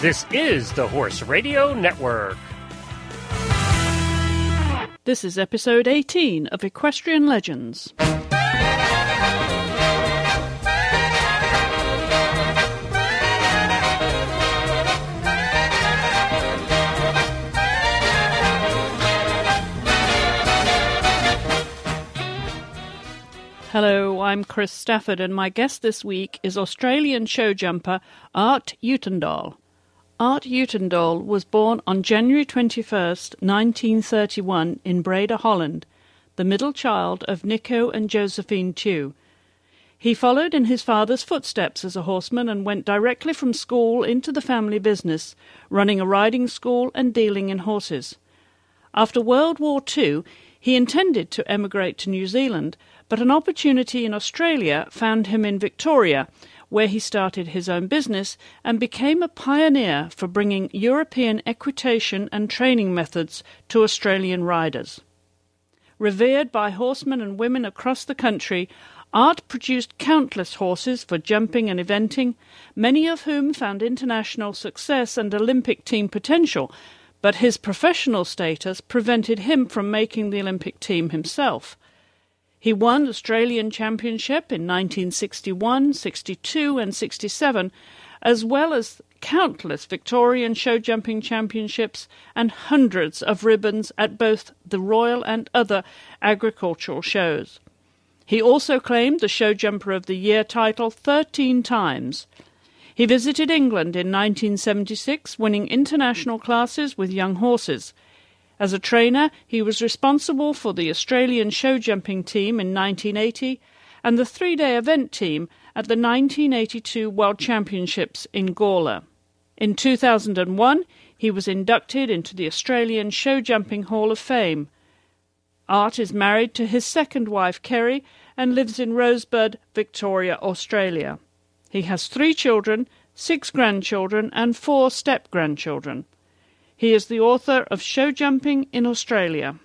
This is the Horse Radio Network. This is episode 18 of Equestrian Legends. Hello, I'm Chris Stafford, and my guest this week is Australian show jumper Art Uytendaal. Art Uytendaal was born on January 21, 1931, in Breda, Holland, the middle child of Nico and Josephine Tew. He followed in his father's footsteps as a horseman and went directly from school into the family business, running a riding school and dealing in horses. After World War II, he intended to emigrate to New Zealand, but an opportunity in Australia found him in Victoria, where he started his own business and became a pioneer for bringing European equitation and training methods to Australian riders. Revered by horsemen and women across the country, Art produced countless horses for jumping and eventing, many of whom found international success and Olympic team potential, but his professional status prevented him from making the Olympic team himself. He won Australian Championship in 1961, 62, and 67, as well as countless Victorian show jumping championships and hundreds of ribbons at both the Royal and other agricultural shows. He also claimed the Show Jumper of the Year title 13 times. He visited England in 1976, winning international classes with young horses. As a trainer, he was responsible for the Australian show jumping team in 1980 and the three day event team at the 1982 World Championships in Gawler. In 2001, he was inducted into the Australian Show Jumping Hall of Fame. Art is married to his second wife, Kerry, and lives in Rosebud, Victoria, Australia. He has three children, six grandchildren, and four step grandchildren. He is the author of Show Jumping in Australia.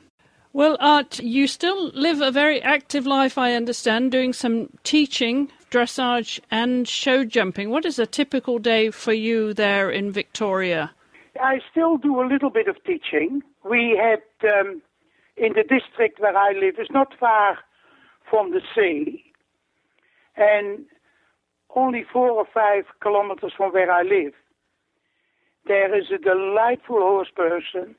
Well, Art, you still live a very active life, I understand, doing some teaching, dressage, and show jumping. What is a typical day for you there in Victoria? I still do a little bit of teaching. We had, um, in the district where I live, is not far from the sea, and only four or five kilometers from where I live there is a delightful horse person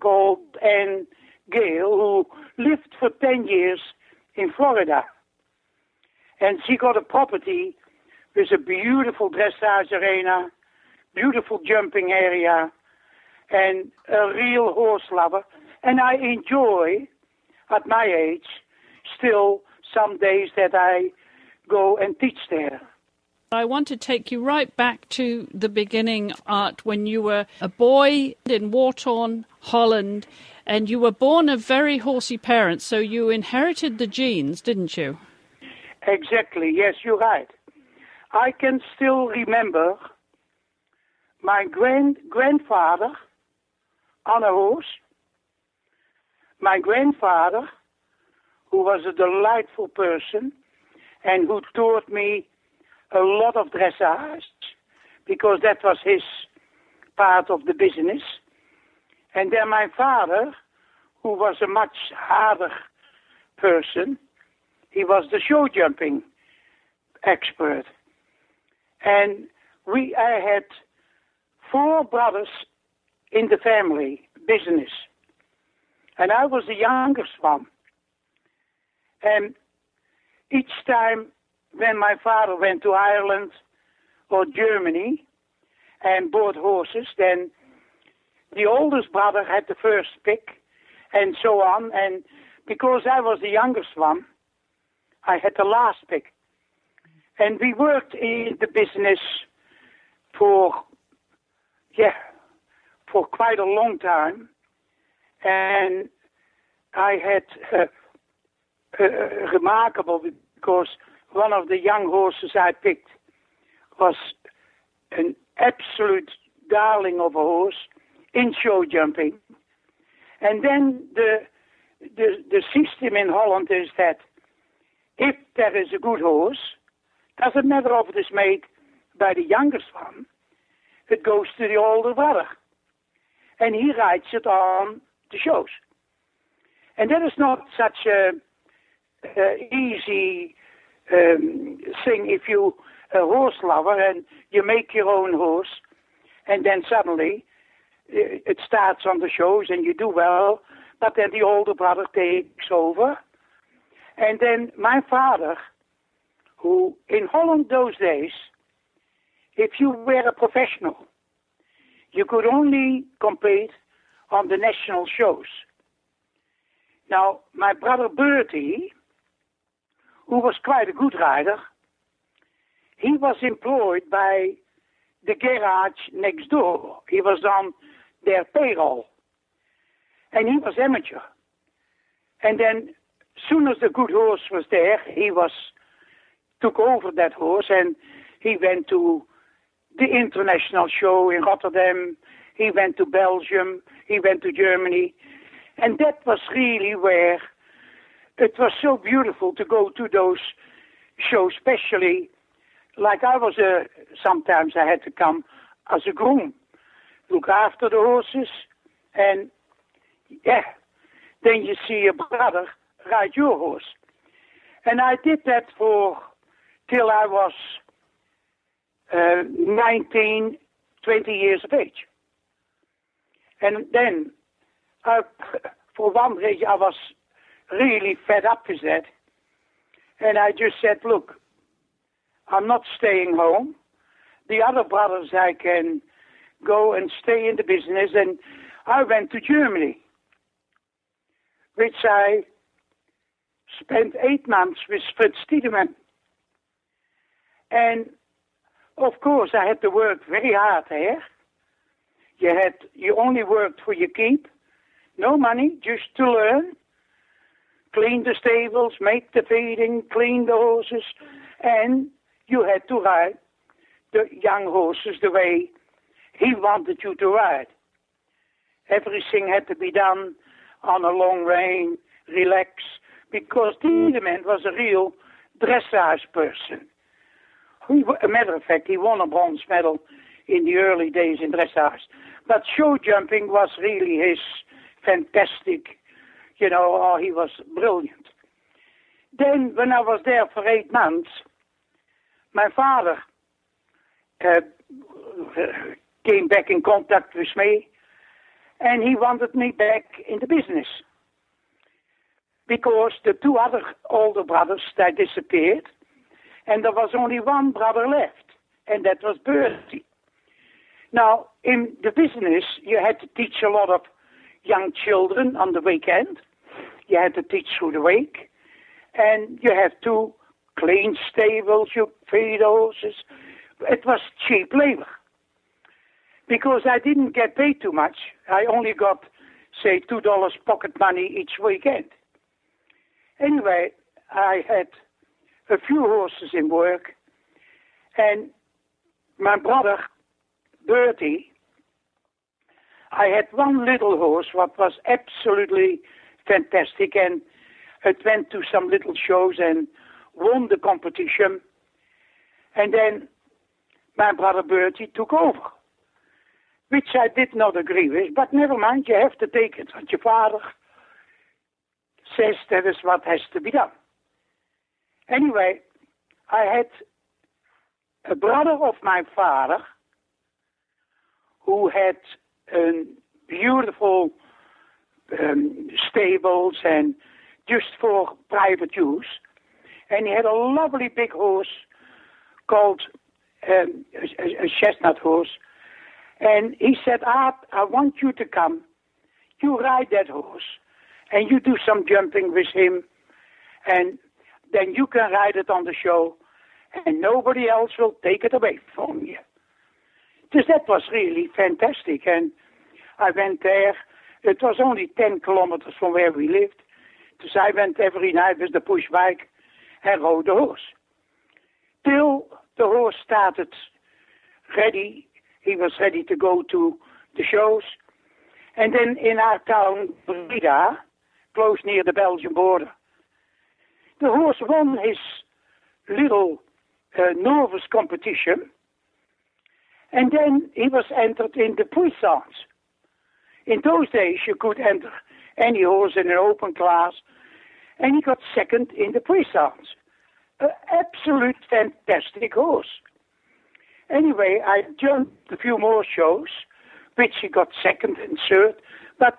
called Anne Gale who lived for 10 years in Florida. And she got a property with a beautiful dressage arena, beautiful jumping area, and a real horse lover. And I enjoy, at my age, still some days that I go and teach there. I want to take you right back to the beginning, Art, when you were a boy in Wartorn, Holland, and you were born of very horsey parents, so you inherited the genes, didn't you? Exactly, yes, you're right. I can still remember my grand grandfather on a horse, my grandfather, who was a delightful person and who taught me a lot of dressage because that was his part of the business. And then my father, who was a much harder person, he was the show jumping expert. And we, I had four brothers in the family business. And I was the youngest one. And each time when my father went to Ireland or Germany and bought horses, then the oldest brother had the first pick and so on. And because I was the youngest one, I had the last pick. And we worked in the business for, yeah, for quite a long time. And I had uh, uh, remarkable because one of the young horses I picked was an absolute darling of a horse in show jumping. And then the, the, the system in Holland is that if there is a good horse, doesn't matter if it is made by the youngest one, it goes to the older brother. And he rides it on the shows. And that is not such a, a easy um, thing if you a horse lover and you make your own horse, and then suddenly it starts on the shows and you do well, but then the older brother takes over. And then my father, who in Holland those days, if you were a professional, you could only compete on the national shows. Now, my brother Bertie, who was quite a good rider, he was employed by the garage next door. He was on their payroll. And he was amateur. And then, soon as the good horse was there, he was took over that horse and he went to the international show in Rotterdam. He went to Belgium. He went to Germany. And that was really where it was so beautiful to go to those shows, especially like I was a, sometimes I had to come as a groom, look after the horses, and yeah, then you see your brother ride your horse. And I did that for till I was uh, 19, 20 years of age. And then, uh, for one reason, I was really fed up with that. And I just said, look, I'm not staying home. The other brothers, I can go and stay in the business. And I went to Germany, which I spent eight months with Fritz Thiedemann. And of course, I had to work very hard there. You had you only worked for your keep, no money, just to learn. Clean the stables, make the feeding, clean the horses, and you had to ride the young horses the way he wanted you to ride. Everything had to be done on a long rein, relax, because Thiedemann mm. was a real dressage person. He, a matter of fact, he won a bronze medal in the early days in dressage. But show jumping was really his fantastic, you know, oh, he was brilliant. Then, when I was there for eight months, my father uh, came back in contact with me and he wanted me back in the business because the two other older brothers they disappeared and there was only one brother left and that was Bertie. Now in the business you had to teach a lot of young children on the weekend. You had to teach through the week and you had to clean stables, you feed horses. It was cheap labor. Because I didn't get paid too much. I only got, say, $2 pocket money each weekend. Anyway, I had a few horses in work, and my brother, Bertie, I had one little horse what was absolutely fantastic, and it went to some little shows and won the competition. And then my brother Bertie took over, which I did not agree with, but never mind, you have to take it what your father says that is what has to be done. Anyway, I had a brother of my father who had a beautiful um, stables and just for private use and he had a lovely big horse called um, a, a, chestnut horse. And he said, Art, I want you to come. You ride that horse, and you do some jumping with him, and then you can ride it on the show, and nobody else will take it away from you. So that was really fantastic, and I went there. It was only 10 kilometers from where we lived. So I went every night with the push bike and rode the horse. Till the horse started ready, he was ready to go to the shows. And then in our town, Breda, close near the Belgian border, the horse won his little uh, novice competition. And then he was entered in the puissance. In those days, you could enter any horse in an open class, and he got second in the puissance. An absolute fantastic horse. Anyway, I jumped a few more shows, which he got second and third, but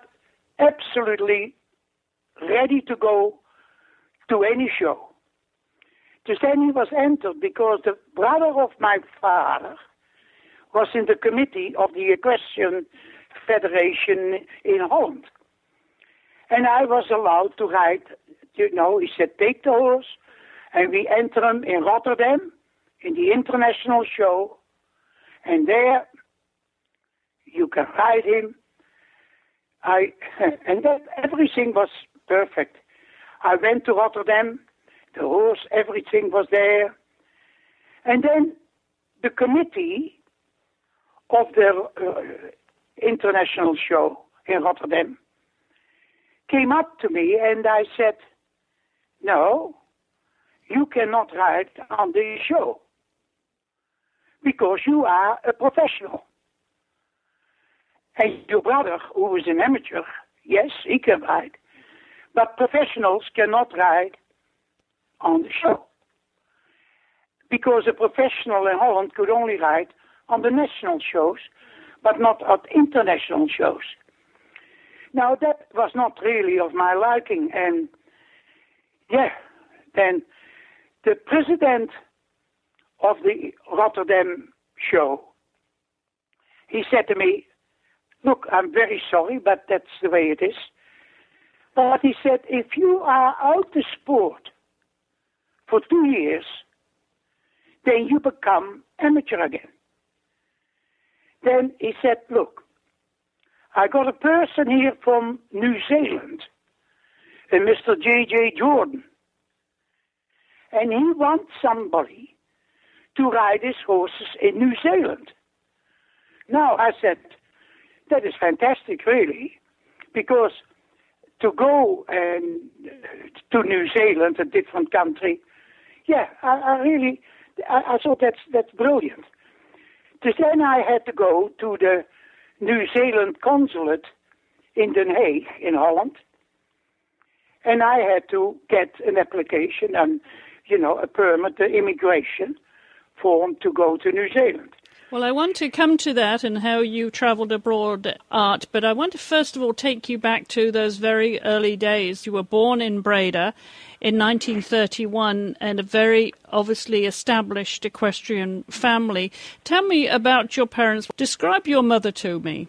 absolutely ready to go to any show. Just then he was entered because the brother of my father was in the committee of the Equestrian Federation in Holland. And I was allowed to ride, you know, he said, take the horse, and we enter him in Rotterdam in the international show, and there you can ride him. I and that everything was perfect. I went to Rotterdam, the horse, everything was there, and then the committee of the uh, international show in Rotterdam came up to me and I said, No, you cannot ride on the show because you are a professional. And your brother, who is an amateur, yes, he can ride. But professionals cannot ride on the show. Because a professional in Holland could only ride on the national shows, but not at international shows. Now, that was not really of my liking. And yeah, then the president of the Rotterdam show, he said to me, Look, I'm very sorry, but that's the way it is. But he said, if you are out the sport for two years, then you become amateur again. Then he said, look, I got a person here from New Zealand, uh, a Mr. J.J. Jordan, and he wants somebody to ride his horses in New Zealand. Now, I said, that is fantastic, really, because to go and uh, to New Zealand, a different country, yeah, I, I really, I, I, thought that's that's brilliant. So then I had to go to the New Zealand consulate in Den Haag in Holland, and I had to get an application and, you know, a permit, the immigration form to go to New Zealand. Well, I want to come to that and how you travelled abroad, Art, but I want to first of all take you back to those very early days. You were born in Breda in 1931 and a very obviously established equestrian family. Tell me about your parents. Describe your mother to me.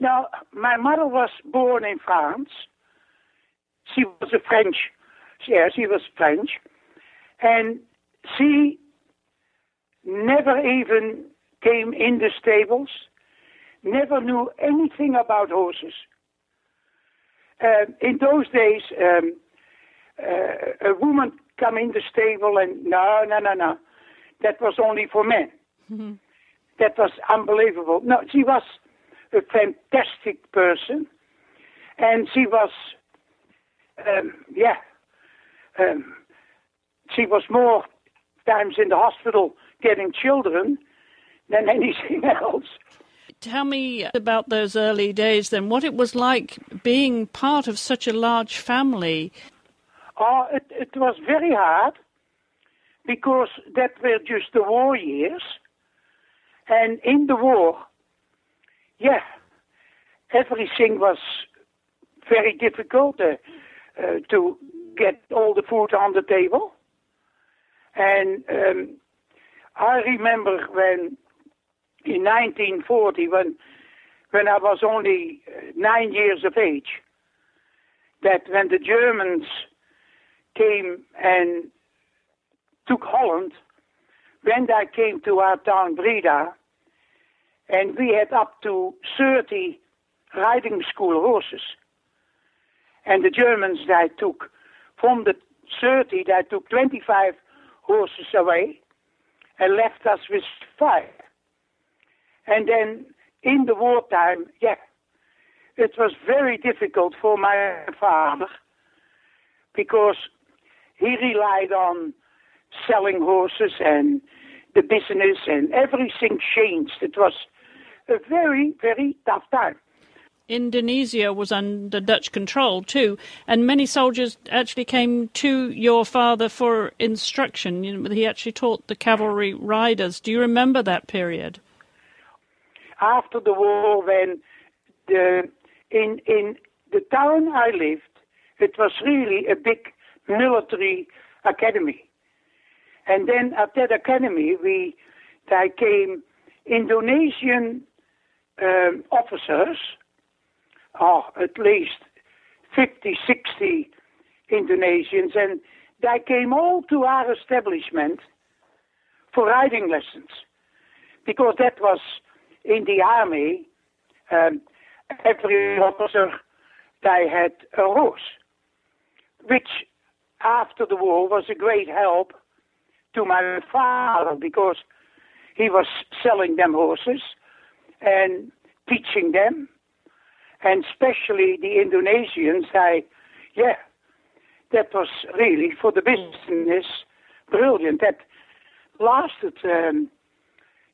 Now, my mother was born in France. She was a French, yeah, she was French. And she never even came in the stables, never knew anything about horses. Uh, in those days, um, uh, a woman come in the stable and no, no, no, no, that was only for men. Mm-hmm. That was unbelievable. No, she was a fantastic person, and she was, um, yeah, um, she was more times in the hospital getting children than anything else. Tell me about those early days then, what it was like being part of such a large family. Oh, it, it was very hard because that were just the war years. And in the war, yeah, everything was very difficult uh, uh, to get all the food on the table. And um, I remember when in 1940, when when I was only uh, nine years of age, that when the Germans came and took Holland, when they came to our town Breda, and we had up to 30 riding school horses. And the Germans, they took, from the 30, they took 25 horses away and left us with five. And then in the wartime, yeah, it was very difficult for my father because he relied on selling horses and the business and everything changed. It was a very, very tough time. Indonesia was under Dutch control too, and many soldiers actually came to your father for instruction. You know, he actually taught the cavalry riders. Do you remember that period? After the war, when the in in the town I lived, it was really a big military academy. And then at that academy, we there came Indonesian um, officers, oh, at least 50, 60 Indonesians, and they came all to our establishment for riding lessons because that was in the army. Um, every officer they had a horse, which after the war was a great help to my father because he was selling them horses and teaching them, and especially the Indonesians. I, yeah, that was really for the business brilliant. That lasted, um,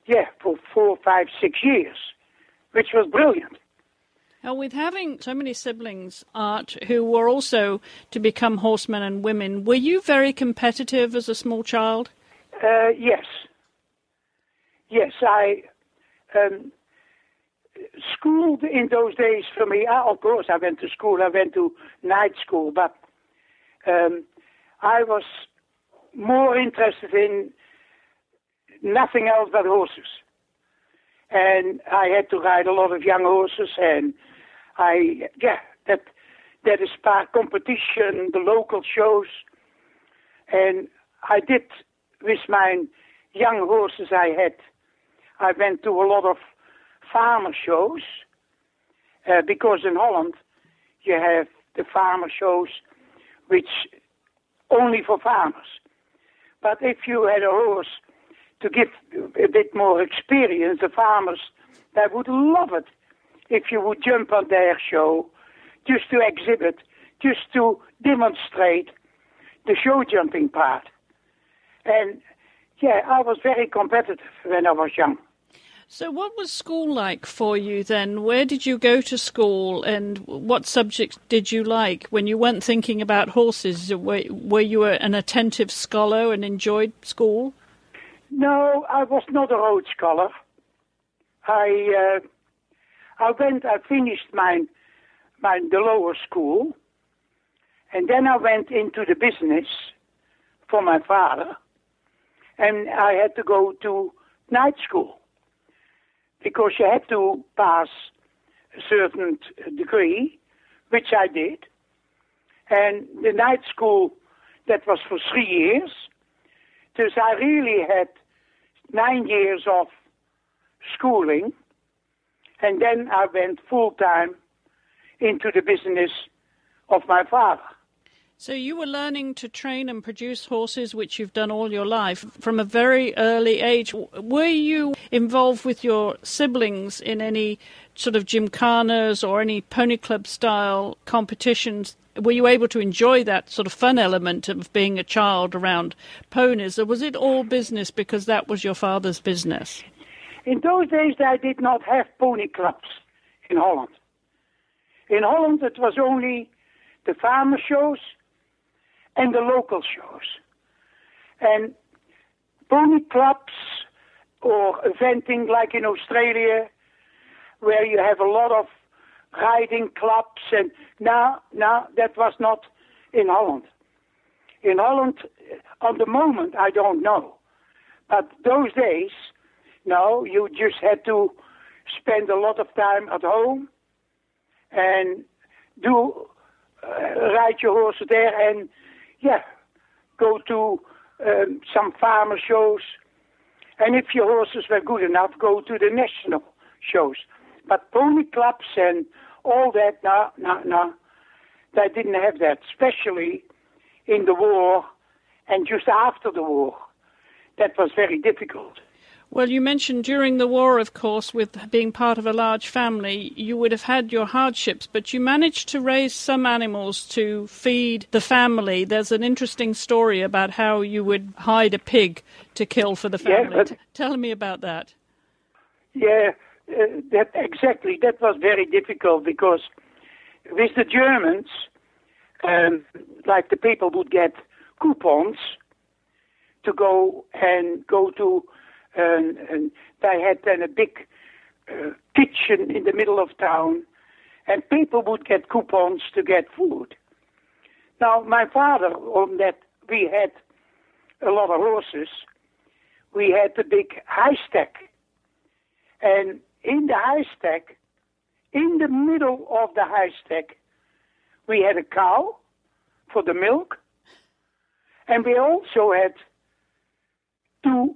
yeah, for four, five, six years, which was brilliant. Now, with having so many siblings, Art, who were also to become horsemen and women, were you very competitive as a small child? Uh, yes. Yes, I. Um, school in those days for me, uh, of course, I went to school, I went to night school, but um, I was more interested in nothing else but horses. And I had to ride a lot of young horses, and I, yeah, that that is part competition, the local shows, and I did with my young horses I had. I went to a lot of farmer shows uh, because in Holland you have the farmer shows which only for farmers. But if you had a horse to give a bit more experience, the farmers they would love it if you would jump on their show just to exhibit, just to demonstrate the show jumping part. And yeah, I was very competitive when I was young. So, what was school like for you then? Where did you go to school, and what subjects did you like when you weren't thinking about horses? Were, were you an attentive scholar and enjoyed school? No, I was not a Rhodes scholar. I uh, I went. I finished my my the lower school, and then I went into the business for my father, and I had to go to night school because you had to pass a certain degree, which I did. And the night school, that was for three years. So I really had nine years of schooling. And then I went full time into the business of my father. So you were learning to train and produce horses, which you've done all your life from a very early age. Were you involved with your siblings in any sort of gymkhanas or any pony club style competitions? Were you able to enjoy that sort of fun element of being a child around ponies, or was it all business because that was your father's business? In those days, I did not have pony clubs in Holland. In Holland, it was only the farmer shows and the local shows. And pony clubs or eventing like in Australia, where you have a lot of riding clubs, and now, now that was not in Holland. In Holland, on the moment, I don't know. But those days, no, you just had to spend a lot of time at home and do uh, ride your horse there and yeah, go to um, some farmer shows. And if your horses were good enough, go to the national shows. But pony clubs and all that, no, no, no. They didn't have that, especially in the war and just after the war. That was very difficult. Well, you mentioned during the war, of course, with being part of a large family, you would have had your hardships, but you managed to raise some animals to feed the family. There's an interesting story about how you would hide a pig to kill for the family. Yeah, but- Tell me about that. Yeah, uh, that exactly. That was very difficult because with the Germans, um, like the people would get coupons to go and go to, um, and they had then a big uh, kitchen in the middle of town, and people would get coupons to get food. Now, my father, on that we had a lot of horses, we had the big high stack. And in the high stack, in the middle of the high stack, we had a cow for the milk, and we also had two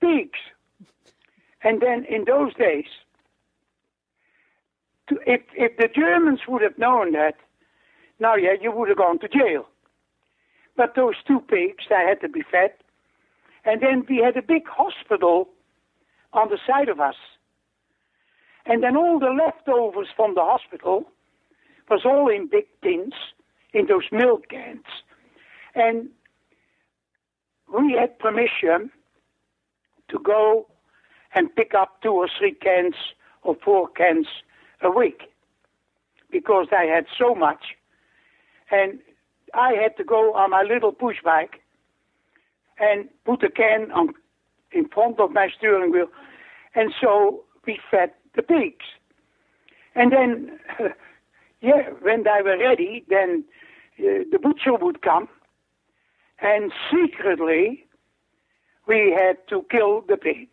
pigs. And then in those days, to, if, if the Germans would have known that, now yeah, you would have gone to jail. But those two pigs, they had to be fed. And then we had a big hospital on the side of us. And then all the leftovers from the hospital was all in big tins, in those milk cans. And we had permission to go and pick up two or three cans or four cans a week because I had so much. And I had to go on my little push bike and put a can on in front of my steering wheel. And so we fed the pigs. And then, yeah, when they were ready, then uh, the butcher would come, and secretly we had to kill the pig.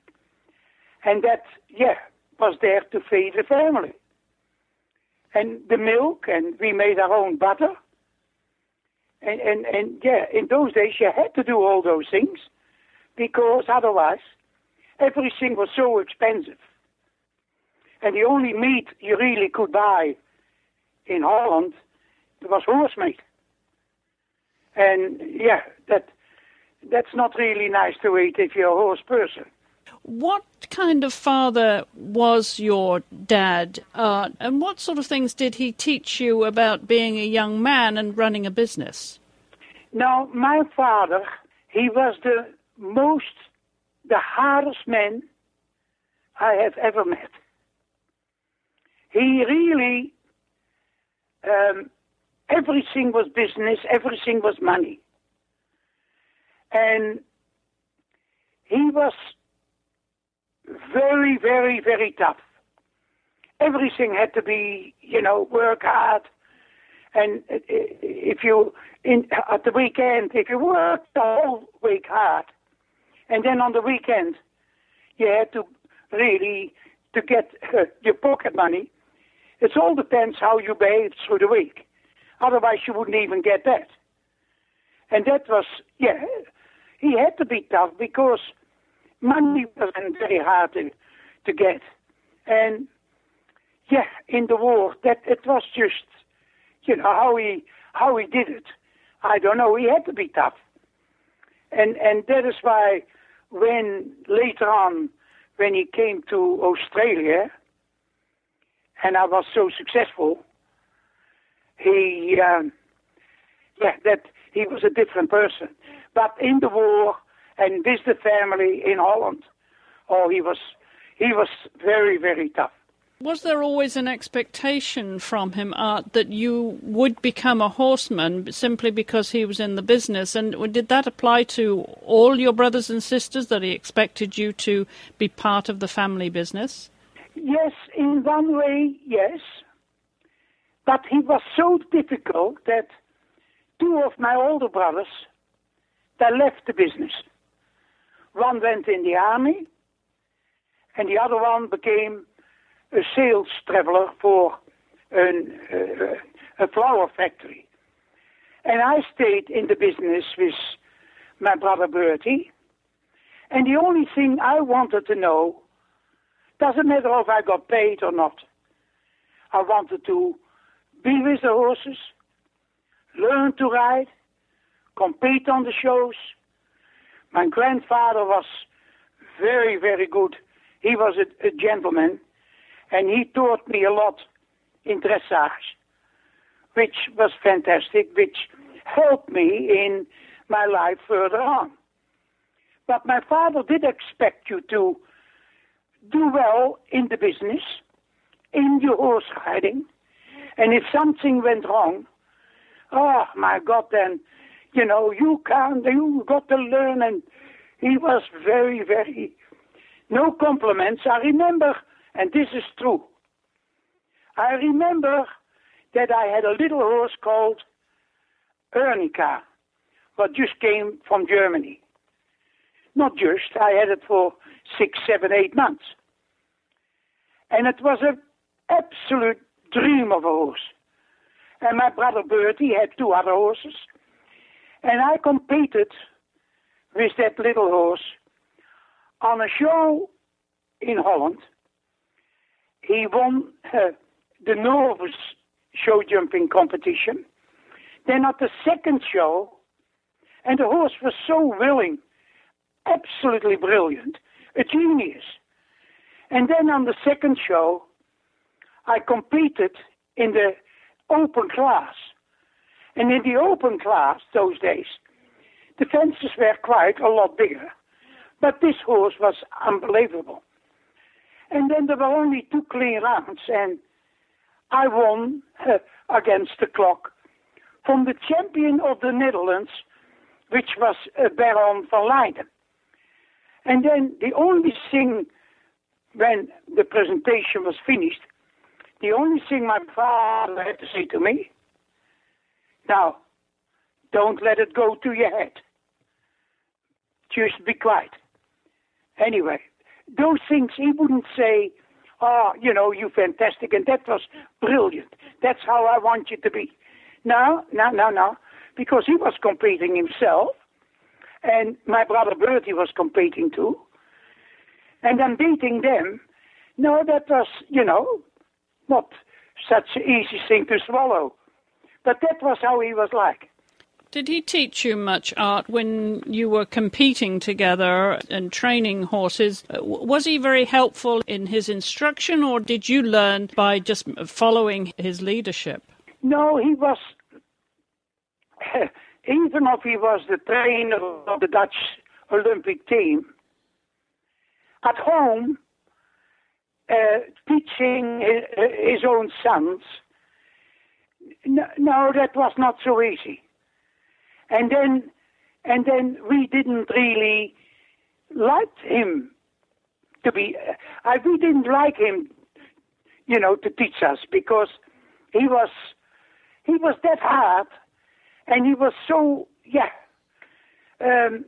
And that, yeah, was there to feed the family. And the milk, and we made our own butter. And, and, and yeah, in those days you had to do all those things because otherwise everything was so expensive. And the only meat you really could buy in Holland was horse meat. And yeah, that that's not really nice to eat if you're a horse person. What kind of father was your dad, uh, and what sort of things did he teach you about being a young man and running a business? Now, my father, he was the most, the hardest man I have ever met. He really, um, everything was business, everything was money. And he was very, very, very tough. Everything had to be, you know, work hard. And uh, if you, in, at the weekend, if you worked the whole week hard, and then on the weekend, you had to really, to get uh, your pocket money, it all depends how you behaved through the week. Otherwise, you wouldn't even get that. And that was, yeah, he had to be tough because money wasn't very hard to, to get. And yeah, in the war, that it was just, you know, how he how he did it. I don't know. He had to be tough, and and that is why when later on, when he came to Australia, and I was so successful, he um, yeah that he was a different person. But in the war and with the family in Holland, oh, he was he was very very tough. Was there always an expectation from him, Art, that you would become a horseman simply because he was in the business? And did that apply to all your brothers and sisters, that he expected you to be part of the family business? Yes, in one way, yes. But he was so difficult that two of my older brothers, they left the business. One went in the army, and the other one became a sales traveler for an, uh, a flower factory. And I stayed in the business with my brother Bertie. And the only thing I wanted to know doesn't matter if I got paid or not. I wanted to be with the horses, learn to ride, compete on the shows. My grandfather was very, very good. He was a, a gentleman, and he taught me a lot in dressage, which was fantastic, which helped me in my life further on. But my father did expect you to do well in the business, in your horse riding, and if something went wrong, oh my God, then, you know, you can't, you got to learn. And he was very, very, no compliments. I remember, and this is true, I remember that I had a little horse called Ernica, but just came from Germany. Not just, I had it for six, seven, eight months. And it was an absolute dream of a horse. And my brother Bertie had two other horses. And I competed with that little horse on a show in Holland. He won uh, the novice show jumping competition. Then at the second show, and the horse was so willing, absolutely brilliant, a genius. And then on the second show, I competed in the open class. And in the open class those days, the fences were quite a lot bigger. But this horse was unbelievable. And then there were only two clean rounds, and I won uh, against the clock from the champion of the Netherlands, which was uh, Baron van Leyden. And then the only thing when the presentation was finished, the only thing my father had to say to me, now, don't let it go to your head. Just be quiet. Anyway, those things he wouldn't say, oh, you know, you fantastic, and that was brilliant. That's how I want you to be. No, no, no, no, because he was competing himself, and my brother Bertie was competing too, and then beating them. No, that was, you know, not such an easy thing to swallow. But that was how he was like. Did he teach you much art when you were competing together and training horses? Was he very helpful in his instruction, or did you learn by just following his leadership? No, he was, even if he was the trainer of the Dutch Olympic team, at home, uh, teaching his, own sons, no, no, that was not so easy. And then, and then we didn't really like him to be. Uh, we didn't like him, you know, to teach us because he was he was that hard, and he was so yeah. Um,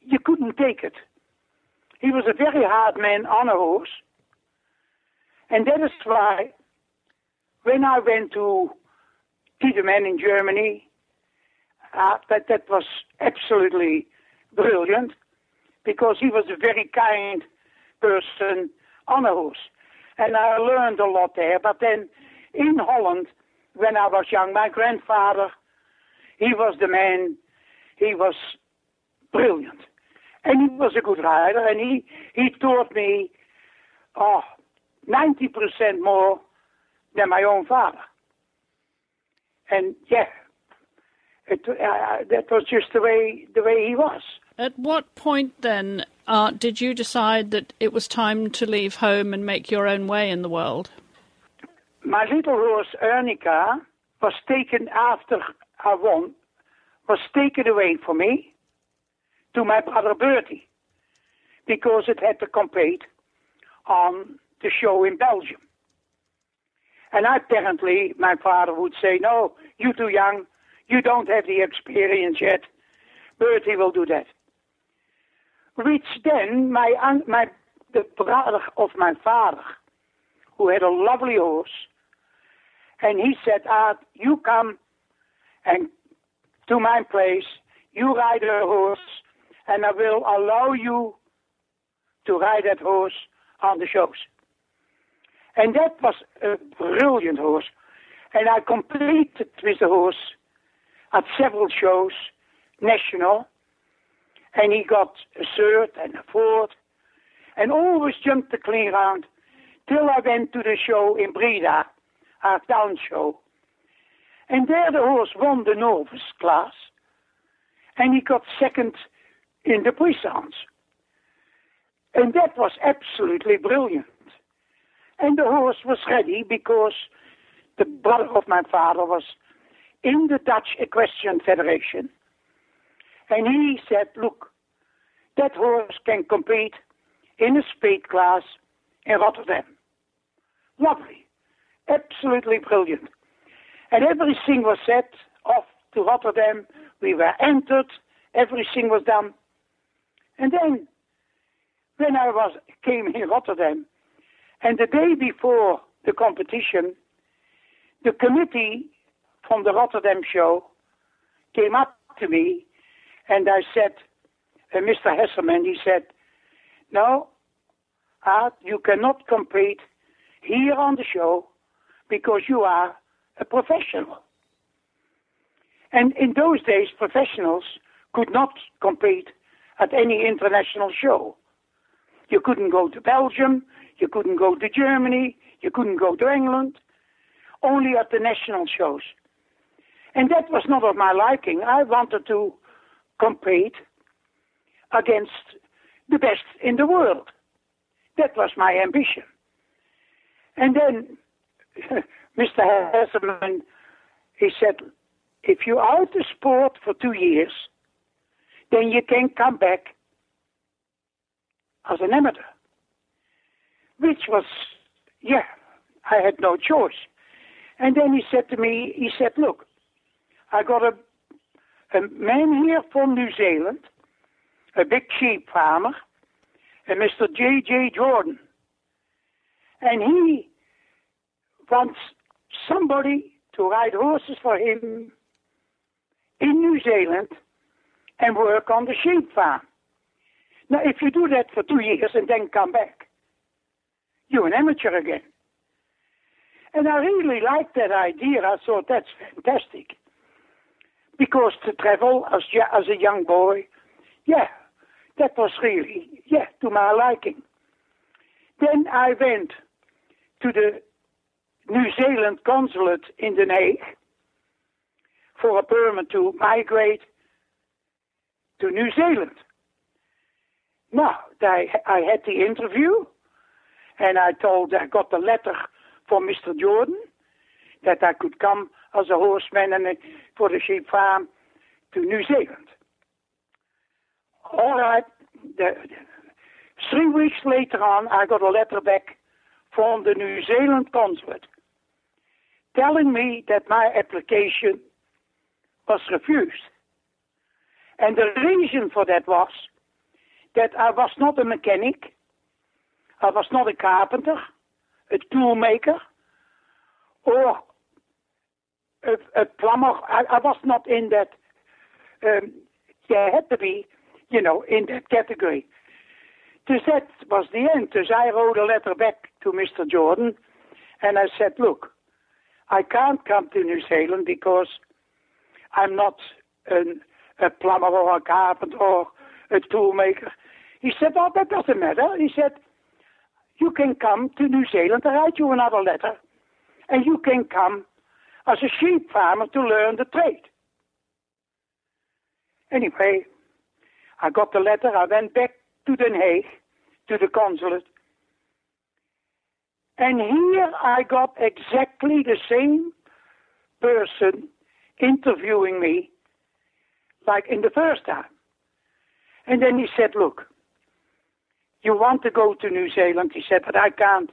you couldn't take it. He was a very hard man on a horse, and that is why when I went to Thiedemann in Germany, uh, that, that was absolutely brilliant because he was a very kind person on a horse. And I learned a lot there. But then in Holland, when I was young, my grandfather, he was the man, he was brilliant. And he was a good rider, and he, he taught me oh, 90% more than my own father. And yeah, it, uh, that was just the way the way he was. At what point then uh, did you decide that it was time to leave home and make your own way in the world? My little horse Ernica was taken after I won, was taken away from me to my brother Bertie because it had to compete on the show in Belgium. And apparently, my father would say, No, you're too young, you don't have the experience yet. Bertie will do that. Which then, my, my, the brother of my father, who had a lovely horse, and he said, Art, you come and to my place, you ride a horse, and I will allow you to ride that horse on the shows. And that was a brilliant horse. And I completed with the horse at several shows, national, and he got a third and a fourth and always jumped the clean round till I went to the show in Breda, our town show. And there the horse won the novice class, and he got second in the puissance. And that was absolutely brilliant. And the horse was ready because the brother of my father was in the Dutch Equestrian Federation. And he said, look, that horse can compete in a speed class in Rotterdam. Lovely. Absolutely brilliant. And everything was set off to Rotterdam. We were entered. Everything was done. And then, when I was came in Rotterdam, and the day before the competition, the committee from the Rotterdam show came up to me, and I said, uh, Mr. Hesselman, he said, no, Art, you cannot compete here on the show because you are a professional. And in those days, professionals could not compete at any international show. You couldn't go to Belgium, you couldn't go to Germany, you couldn't go to England, only at the national shows. And that was not of my liking. I wanted to compete against the best in the world. That was my ambition. And then Mr. Hesselman, he said, if you're out of sport for two years, then you can come back as an amateur. Which was, yeah, I had no choice. And then he said to me, he said, look, I got a, a man here from New Zealand, a big sheep farmer, and Mr. J.J. Jordan. And he wants somebody to ride horses for him in New Zealand and work on the sheep farm. Now, if you do that for two years and then come back, you're an amateur again. And I really liked that idea. I thought that's fantastic. Because to travel as, as a young boy, yeah, that was really, yeah, to my liking. Then I went to the New Zealand consulate in Den Haag for a permit to migrate to New Zealand. Now, I, I had the interview, and I told, I got the letter from Mr. Jordan that I could come as a horseman and for the sheep farm to New Zealand. All right. The, three weeks later on, I got a letter back from the New Zealand consulate telling me that my application was refused. And the reason for that was that I was not a mechanic, I was not a carpenter, a toolmaker, or a, a plumber. I, I, was not in that. Um, there had to be, you know, in that category. So that was the end. So I wrote a letter back to Mr. Jordan, and I said, look, I can't come to New Zealand because I'm not an, a plumber or a carpenter or a toolmaker. He said, oh, that doesn't matter. He said, you can come to New Zealand. I write you another letter. And you can come as a sheep farmer to learn the trade. Anyway, I got the letter. I went back to Den Haag, to the consulate. And here I got exactly the same person interviewing me like in the first time. And then he said, look, you want to go to New Zealand? He said, but I can't,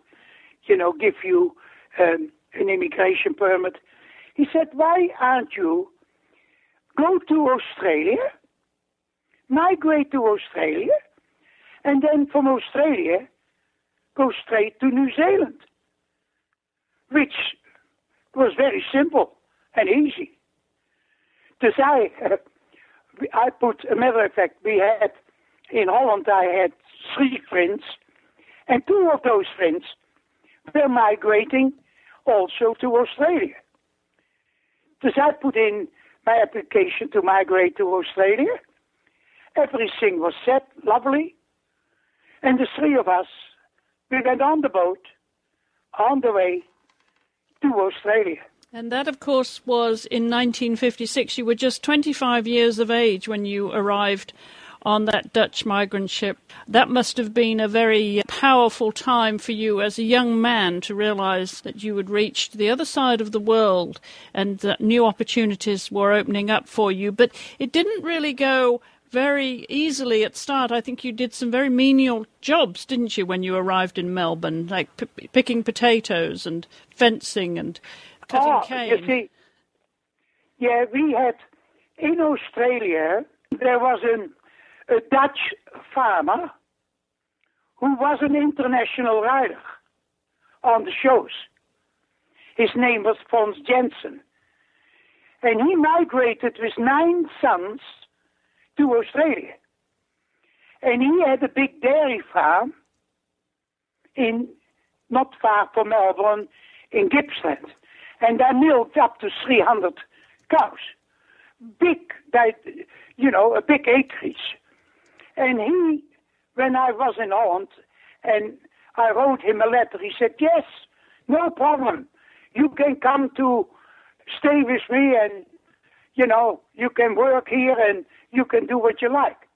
you know, give you um, an immigration permit. He said, why aren't you go to Australia, migrate to Australia, and then from Australia go straight to New Zealand, which was very simple and easy. Dus I, uh, I put, a matter of fact, we had, in Holland I had three friends, and two of those friends were migrating also to Australia. Dus I put in my application to migrate to Australia. Everything was set, lovely. And the three of us, we went on the boat on the way to Australia. And that, of course, was in 1956. You were just 25 years of age when you arrived on that Dutch migrant ship. That must have been a very powerful time for you as a young man to realize that you had reached the other side of the world and that new opportunities were opening up for you. But it didn't really go very easily at start. I think you did some very menial jobs, didn't you, when you arrived in Melbourne, like p- picking potatoes and fencing and cutting oh, cane. You see, yeah, we had in Australia there was an a Dutch farmer who was an international rider on the shows. His name was Fons Jensen. And he migrated with nine sons to Australia. And he had a big dairy farm in not far from Melbourne in Gippsland. And they milked up to 300 cows. Big, you know, a big acreage. And he, when I was in Holland, and I wrote him a letter, he said, Yes, no problem. You can come to stay with me, and, you know, you can work here and you can do what you like.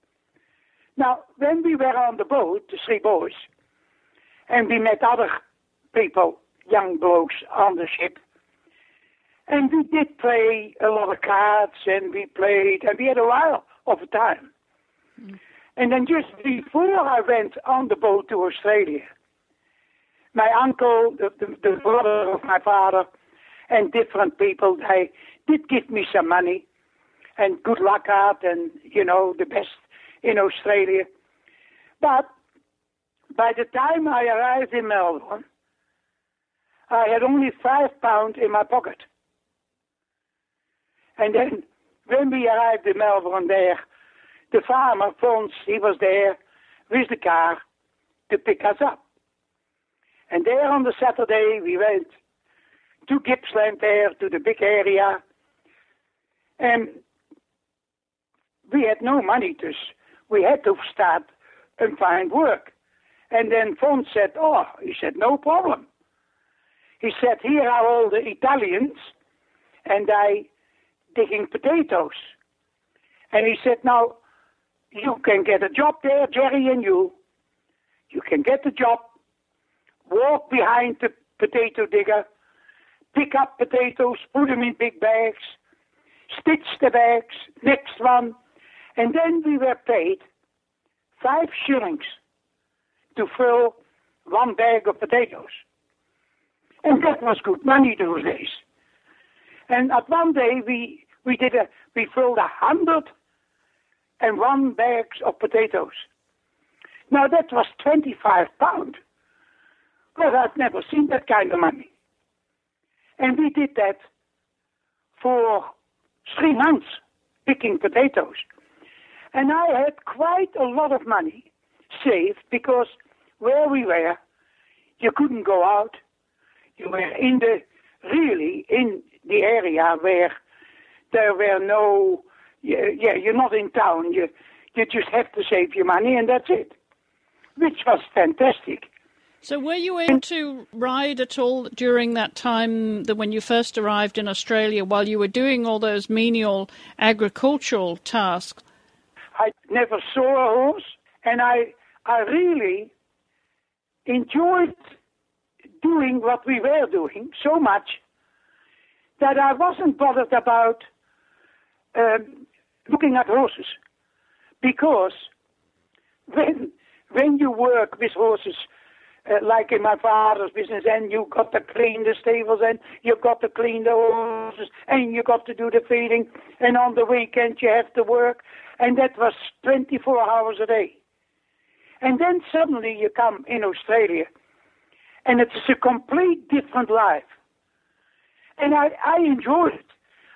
Now, when we were on the boat, the three boys, and we met other people, young blokes on the ship, and we did play a lot of cards, and we played, and we had a while of time. Mm. And then just before I went on the boat to Australia, my uncle, the, the, the brother of my father, and different people, they did give me some money and good luck out and, you know, the best in Australia. But by the time I arrived in Melbourne, I had only five pounds in my pocket. And then when we arrived in Melbourne there, the farmer, Fons, he was there with the car to pick us up. And there on the Saturday, we went to Gippsland there, to the big area. And we had no money to, we had to start and find work. And then Fons said, oh, he said, no problem. He said, here are all the Italians, and I digging potatoes. And he said, now, you can get a job there, Jerry and you. You can get the job, walk behind the potato digger, pick up potatoes, put them in big bags, stitch the bags, next one, and then we were paid five shillings to fill one bag of potatoes. And that was good money those days. And at one day we, we did a, we filled a hundred and one bags of potatoes. Now that was 25 pounds. Well, I've never seen that kind of money. And we did that for three months, picking potatoes. And I had quite a lot of money saved because where we were, you couldn't go out. You were in the, really in the area where there were no yeah, you're not in town. You, you just have to save your money, and that's it. Which was fantastic. So, were you able to ride at all during that time that when you first arrived in Australia, while you were doing all those menial agricultural tasks? I never saw a horse, and I, I really enjoyed doing what we were doing so much that I wasn't bothered about um, looking at horses because when when you work with horses uh, like in my father's business and you've got to clean the stables and you've got to clean the horses and you've got to do the feeding and on the weekend you have to work and that was 24 hours a day. And then suddenly you come in Australia and it's a complete different life. And I, I enjoyed it.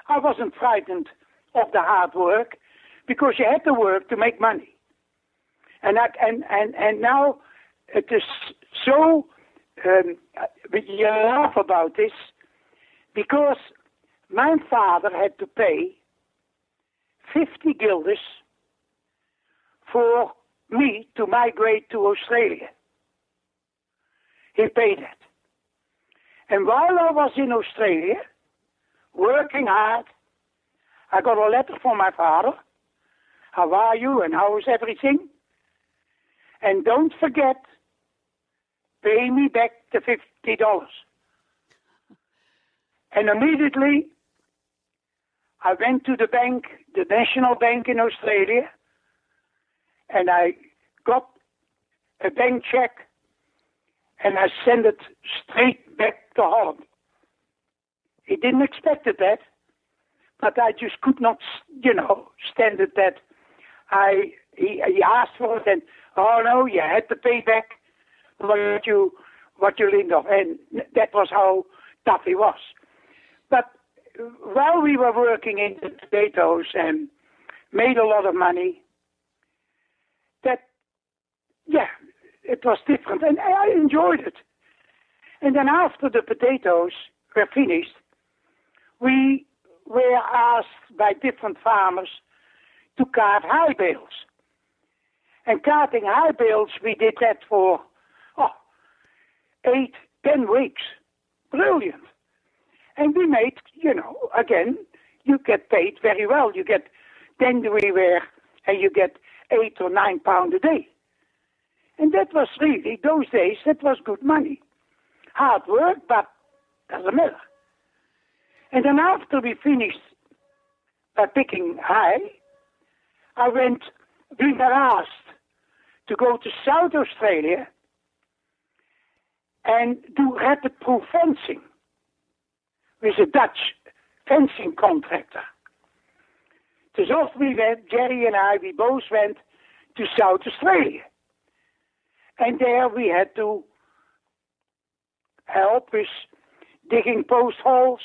I wasn't frightened of the hard work because you had to work to make money. And that, and, and, and now it is so, um, you laugh about this because my father had to pay 50 guilders for me to migrate to Australia. He paid that. And while I was in Australia, working hard, I got a letter from my father. How are you and how is everything? And don't forget, pay me back the $50. And immediately, I went to the bank, the National Bank in Australia, and I got a bank check and I sent it straight back to Holland. He didn't expect it that, but I just could not, you know, stand it that I he, he asked for it and oh no, you had to pay back what you what you leaned off, and that was how tough he was. But while we were working in the potatoes and made a lot of money, that yeah, it was different, and I enjoyed it. And then after the potatoes were finished, we were asked by different farmers to cart high bales. And carting high bales, we did that for eight, ten weeks. Brilliant. And we made, you know, again, you get paid very well. You get ten everywhere, and you get eight or nine pound a day. And that was really, those days, that was good money. Hard work, but doesn't matter. And then after we finished by picking high, I went, we were asked to go to South Australia and do rabbit proof fencing with a Dutch fencing contractor. So off we went, Jerry and I, we both went to South Australia. And there we had to help with digging post holes.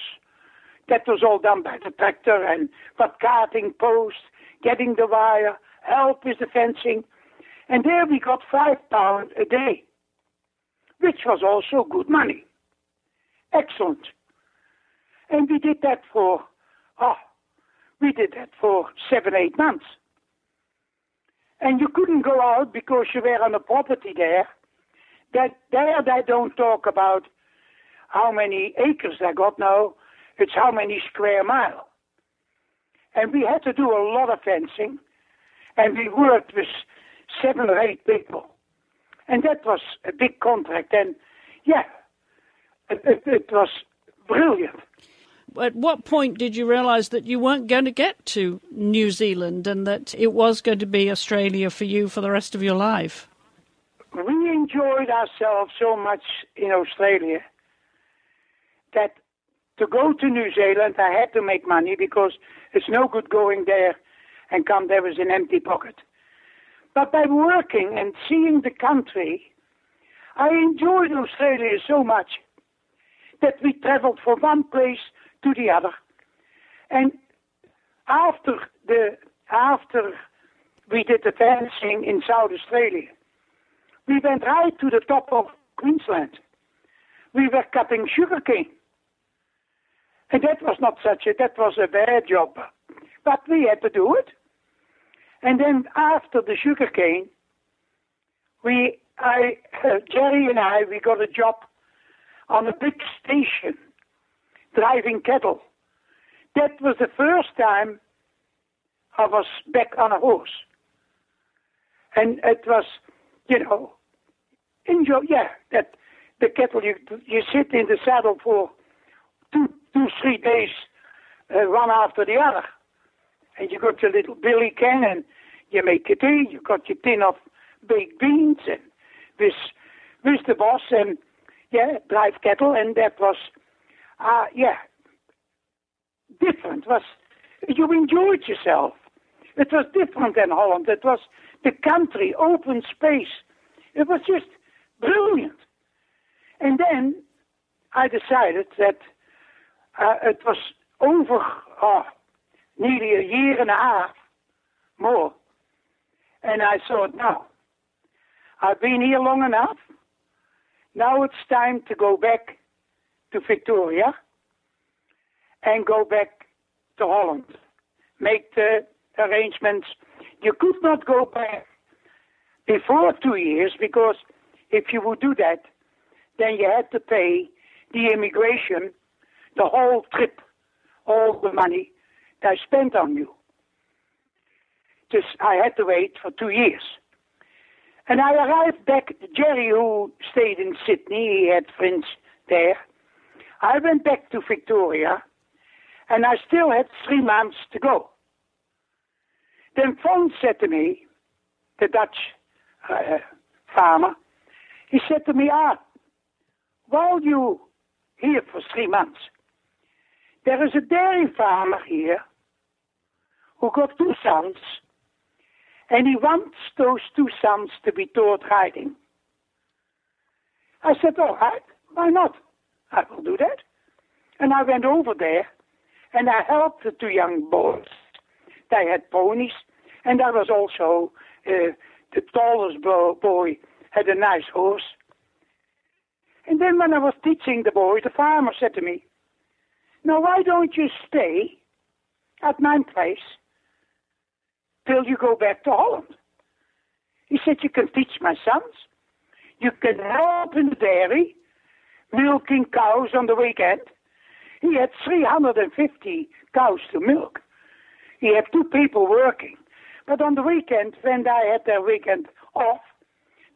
That was all done by the tractor and but carting posts, getting the wire, help with the fencing. And there we got five pounds a day, which was also good money. Excellent. And we did that for, oh, we did that for seven, eight months. And you couldn't go out because you were on a property there. That there they don't talk about how many acres they got now. It's how many square mile. And we had to do a lot of fencing, and we worked with seven or eight people. And that was a big contract. And yeah, it, it, it was brilliant. At what point did you realise that you weren't going to get to New Zealand and that it was going to be Australia for you for the rest of your life? We enjoyed ourselves so much in Australia that to go to New Zealand, I had to make money because it's no good going there and come there with an empty pocket. But by working and seeing the country, I enjoyed Australia so much that we traveled from one place to the other. And after the after we did the fencing in South Australia, we went right to the top of Queensland. We were cutting sugarcane. And that was not such a, that was a bad job. But we had to do it. And then after the sugarcane, we, I, uh, Jerry and I, we got a job on a big station driving cattle. That was the first time I was back on a horse. And it was, you know, enjoy, yeah, that the cattle, you, you sit in the saddle for two, two, three days, uh, one after the other. And you got your little billy can and you make a day. You've got your tin of baked beans and this with the boss and, yeah, drive cattle. And that was, uh, yeah, different. Was, you enjoyed yourself. It was different than Holland. It was the country, open space. It was just brilliant. And then I decided that uh, it was over uh, nearly a year and a half more. And I thought, now, I've been here long enough. Now it's time to go back to Victoria and go back to Holland. Make the arrangements. You could not go back before two years because if you would do that, then you had to pay the immigration the whole trip, all the money they spent on you. Just I had to wait for two years. And I arrived back, Jerry, who stayed in Sydney, he had friends there. I went back to Victoria, and I still had three months to go. Then Fons said to me, the Dutch uh, farmer, he said to me, ah, while you here for three months, there is a dairy farmer here who got two sons, and he wants those two sons to be taught riding. I said, all right, why not? I will do that. And I went over there, and I helped the two young boys. They had ponies, and I was also uh, the tallest boy had a nice horse. And then when I was teaching the boy, the farmer said to me, now why don't you stay at my place till you go back to Holland? He said, you can teach my sons. You can help in the dairy, milking cows on the weekend. He had 350 cows to milk. He had two people working. But on the weekend, when I had their weekend off,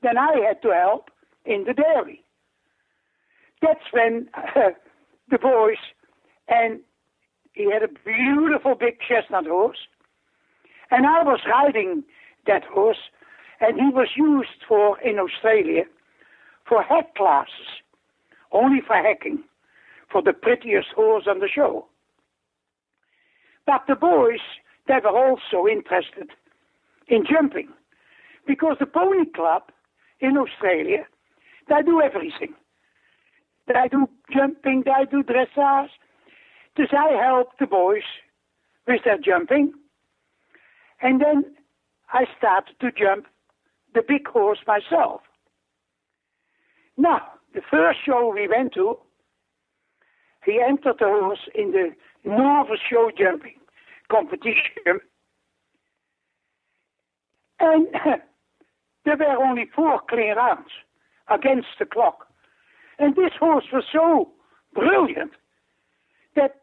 then I had to help in the dairy. That's when uh, the boys, and he had a beautiful big chestnut horse, and I was riding that horse, and he was used for, in Australia, for hack classes, only for hacking, for the prettiest horse on the show. But the boys, they were also interested in jumping, because the pony club in Australia, they do everything. They do jumping, they do dressage. Dus I help the boys with their jumping. And then I started to jump the big horse myself. Now, the first show we went to, he entered the horse in the Northern Show jumping competition. And there were only four clean rounds against the clock. And this horse was so brilliant that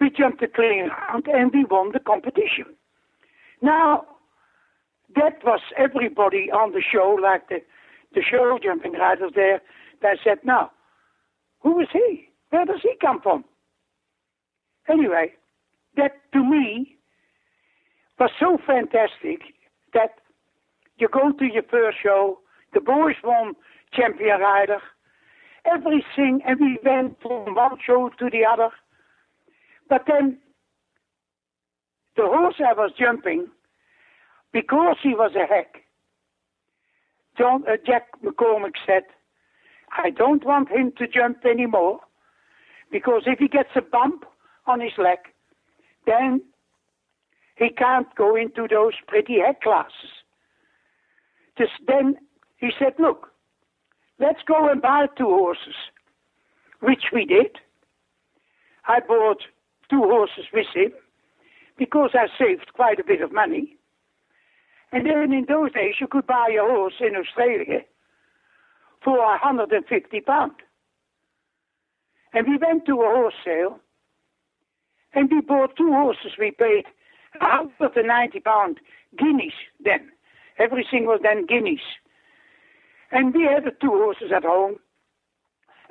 we jumped the clean round and we won the competition. Now, that was everybody on the show, like the, the show jumping riders there, that said, now, who is he? Where does he come from? Anyway, that to me was so fantastic that you go to your first show, the boys won champion rider, everything, and we went from one show to the other. But then the horse I was jumping, because he was a hack, John, uh, Jack McCormick said, I don't want him to jump anymore because if he gets a bump on his leg, then he can't go into those pretty hack classes. Just then he said, look, let's go and buy two horses, which we did. I bought two horses with him because I saved quite a bit of money. And then in those days, you could buy a horse in Australia for 150 pounds. And we went to a horse sale and we bought two horses. We paid 190 pound guineas then. Everything was then guineas. And we had the two horses at home.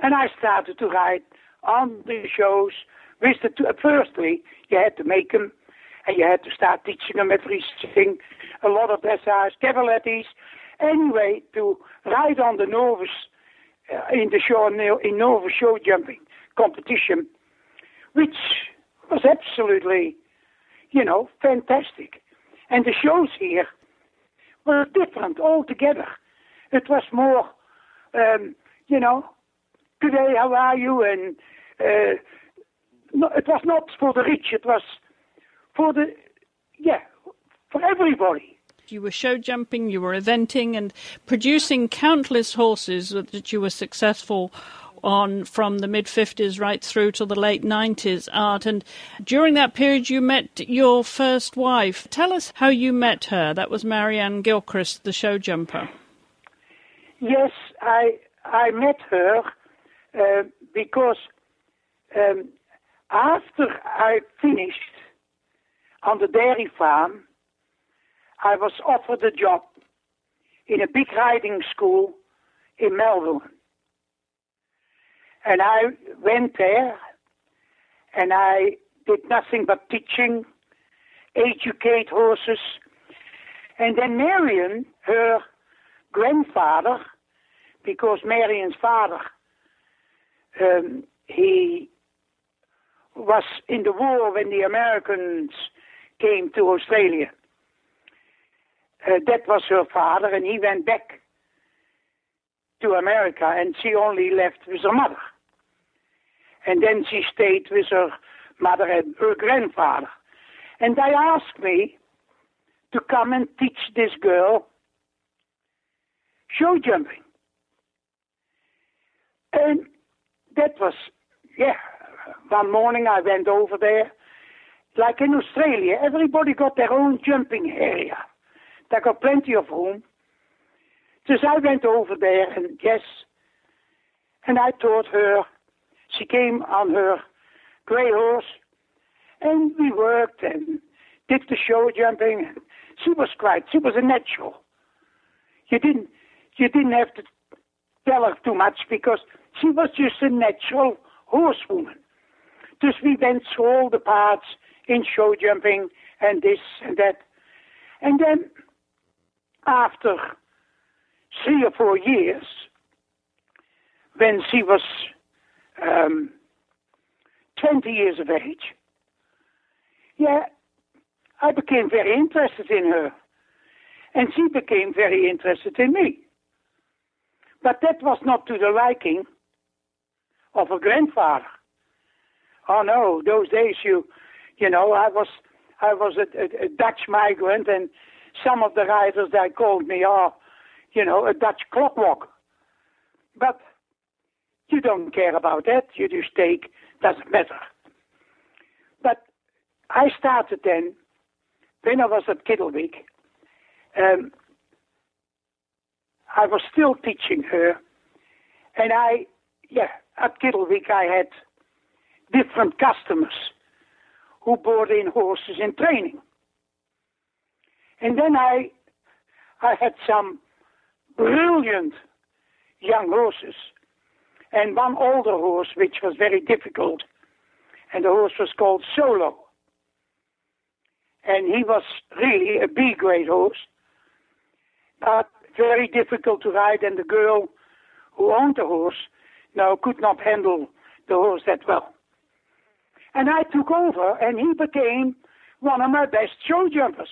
And I started to ride on the shows with the two. Uh, firstly, you had to make them, and you had to start teaching them everything, a lot of dressage, cavalettes. Anyway, to ride on the Novice uh, in the show in Novice show jumping competition, which was absolutely, you know, fantastic. And the shows here were different altogether. It was more, um, you know, today how are you? And uh, no, it was not for the rich. It was for the, yeah, for everybody. You were show jumping, you were eventing, and producing countless horses that you were successful on from the mid 50s right through to the late 90s, Art. And during that period, you met your first wife. Tell us how you met her. That was Marianne Gilchrist, the show jumper. Yes, I I met her uh, because um, after I finished on the dairy farm, I was offered a job in a big riding school in Melbourne. And I went there and I did nothing but teaching, educate horses. And then Marion, her grandfather, because Marion's father, um, he was in the war when the Americans came to Australia. Uh, that was her father, and he went back to America, and she only left with her mother. And then she stayed with her mother and her grandfather. And they asked me to come and teach this girl show jumping. And that was, yeah, one morning I went over there. Like in Australia, everybody got their own jumping area. They got plenty of room. So I went over there and yes, and I taught her. She came on her grey horse and we worked and did the show jumping. She was quite, she was a natural. You didn't, you didn't have to tell her too much because she was just a natural horsewoman. Dus we went through all the parts in show jumping and this and that. And then after three or four years, when she was um, 20 years of age, yeah, I became very interested in her. And she became very interested in me. But that was not to the liking of her grandfather. Oh no, those days you, you know, I was, I was a, a, a Dutch migrant, and some of the writers they called me, are, you know, a Dutch clockwalk. But you don't care about that. You just take, doesn't matter. But I started then, when I was at Kittelbeek, um, I was still teaching her, and I, yeah, at Kittelbeek I had different customers who brought in horses in training. And then I, I had some brilliant young horses and one older horse which was very difficult and the horse was called Solo. And he was really a B grade horse, but very difficult to ride and the girl who owned the horse now could not handle the horse that well. And I took over and he became one of my best show jumpers.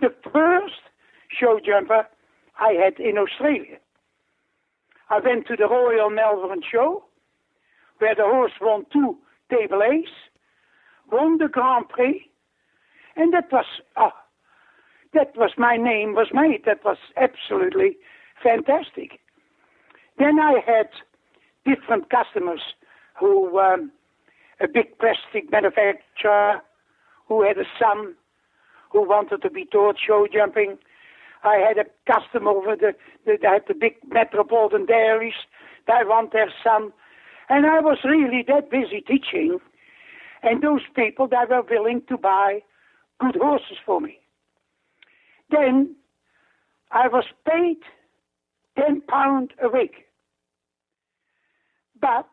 The first show jumper I had in Australia. I went to the Royal Melbourne Show, where the horse won two table A's, won the Grand Prix, and that was, oh, that was my name was made. That was absolutely fantastic. Then I had different customers who, um, a big plastic manufacturer who had a son who wanted to be taught show jumping. I had a customer over the, the, had the big metropolitan dairies. They want their son. And I was really that busy teaching. And those people, they were willing to buy good horses for me. Then I was paid 10 pounds a week. But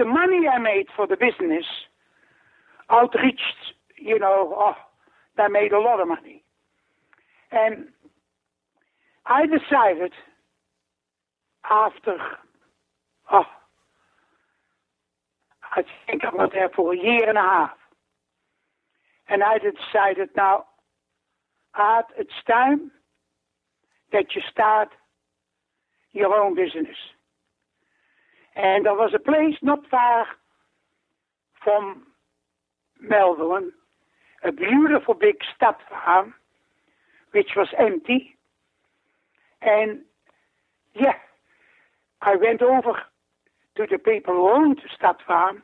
the money I made for the business outreached, you know, oh, I made a lot of money. And I decided after, oh, I think I was there for a year and a half. And I decided now, Art, it's time that you start your own business. And there was a place not far from Melbourne, a beautiful big stud farm, which was empty. And yeah, I went over to the people who owned the stud farm.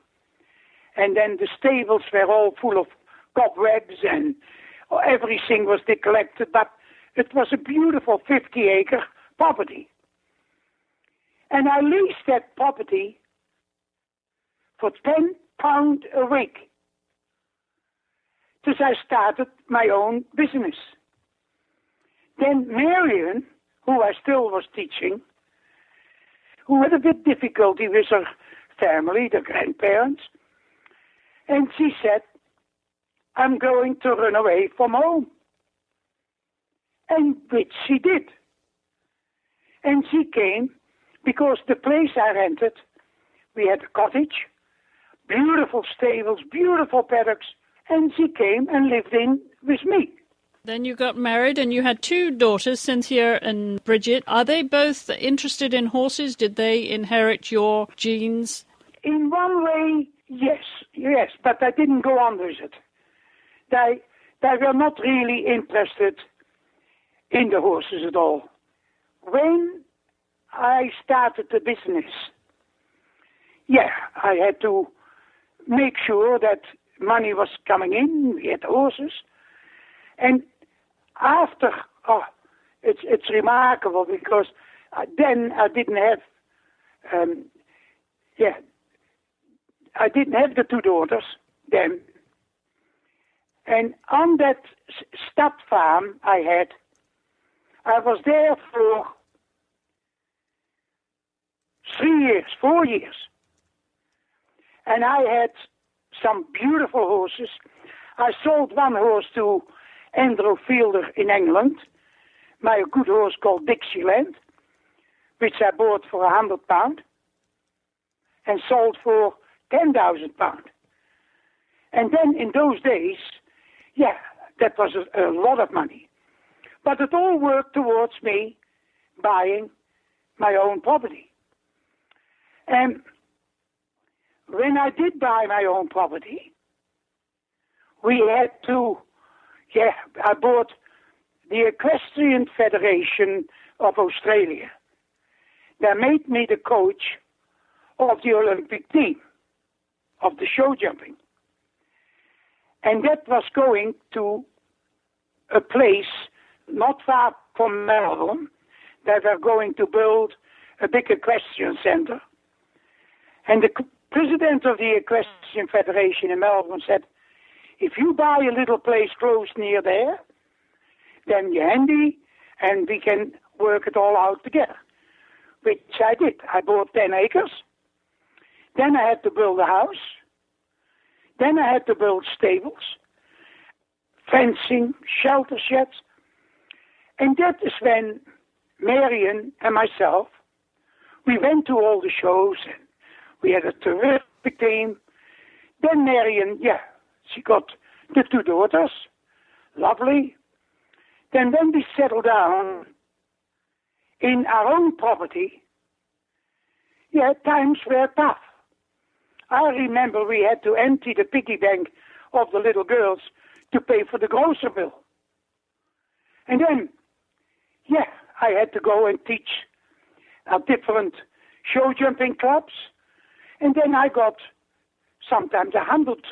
And then the stables were all full of cobwebs and everything was neglected, but it was a beautiful 50 acre property. And I leased that property for 10 pounds a week. Because I started my own business. Then Marion, who I still was teaching, who had a bit difficulty with her family, the grandparents, and she said, I'm going to run away from home. And which she did. And she came because the place I rented, we had a cottage, beautiful stables, beautiful paddocks, and she came and lived in with me. Then you got married and you had two daughters, Cynthia and Bridget. Are they both interested in horses? Did they inherit your genes? In one way, yes, yes, but I didn't go on with it. They, they were not really interested in the horses at all. When I started the business, yeah, I had to make sure that money was coming in, we had horses. And after, oh, it's, it's remarkable because then I didn't have, um, yeah, I didn't have the two daughters then. And on that stud farm I had, I was there for three years, four years. And I had some beautiful horses. I sold one horse to Andrew Fielder in England, my good horse called Dixieland, which I bought for a hundred pound and sold for ten thousand pound. And then in those days, yeah, that was a, a lot of money. But it all worked towards me buying my own property. And when I did buy my own property, we had to, yeah, I bought the Equestrian Federation of Australia. They made me the coach of the Olympic team of the show jumping. And that was going to a place not far from Melbourne. They were going to build a big equestrian center. And the president of the Equestrian Federation in Melbourne said, if you buy a little place close near there, then you're handy and we can work it all out together. Which I did. I bought 10 acres. Then I had to build a house. Then I had to build stables, fencing, shelter sheds. And that is when Marion and myself, we went to all the shows and we had a terrific team. Then Marion, yeah, she got the two daughters, lovely. Then when we settled down in our own property, yeah, times were tough. I remember we had to empty the piggy bank of the little girls to pay for the grocery bill. And then, yeah, I had to go and teach at different show jumping clubs. And then I got sometimes a hundred,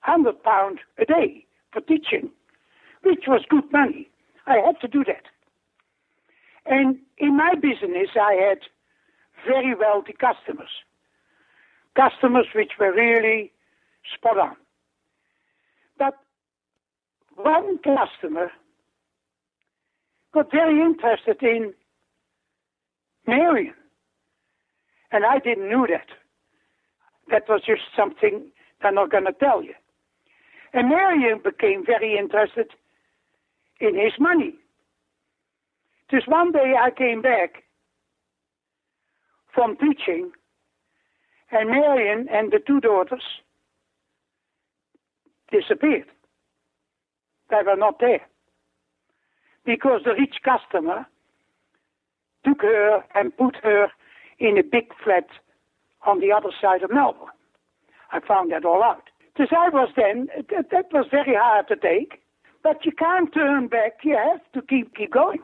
hundred pound a day for teaching, which was good money. I had to do that. And in my business, I had very wealthy customers customers which were really spot on. But one customer got very interested in Marion. And I didn't know that. That was just something I'm not going to tell you. And Marion became very interested in his money. Just one day I came back from teaching and Marion and the two daughters disappeared. They were not there. Because the rich customer took her and put her in a big flat on the other side of Melbourne. I found that all out. Because I was then, that, that was very hard to take, but you can't turn back, you have to keep, keep going.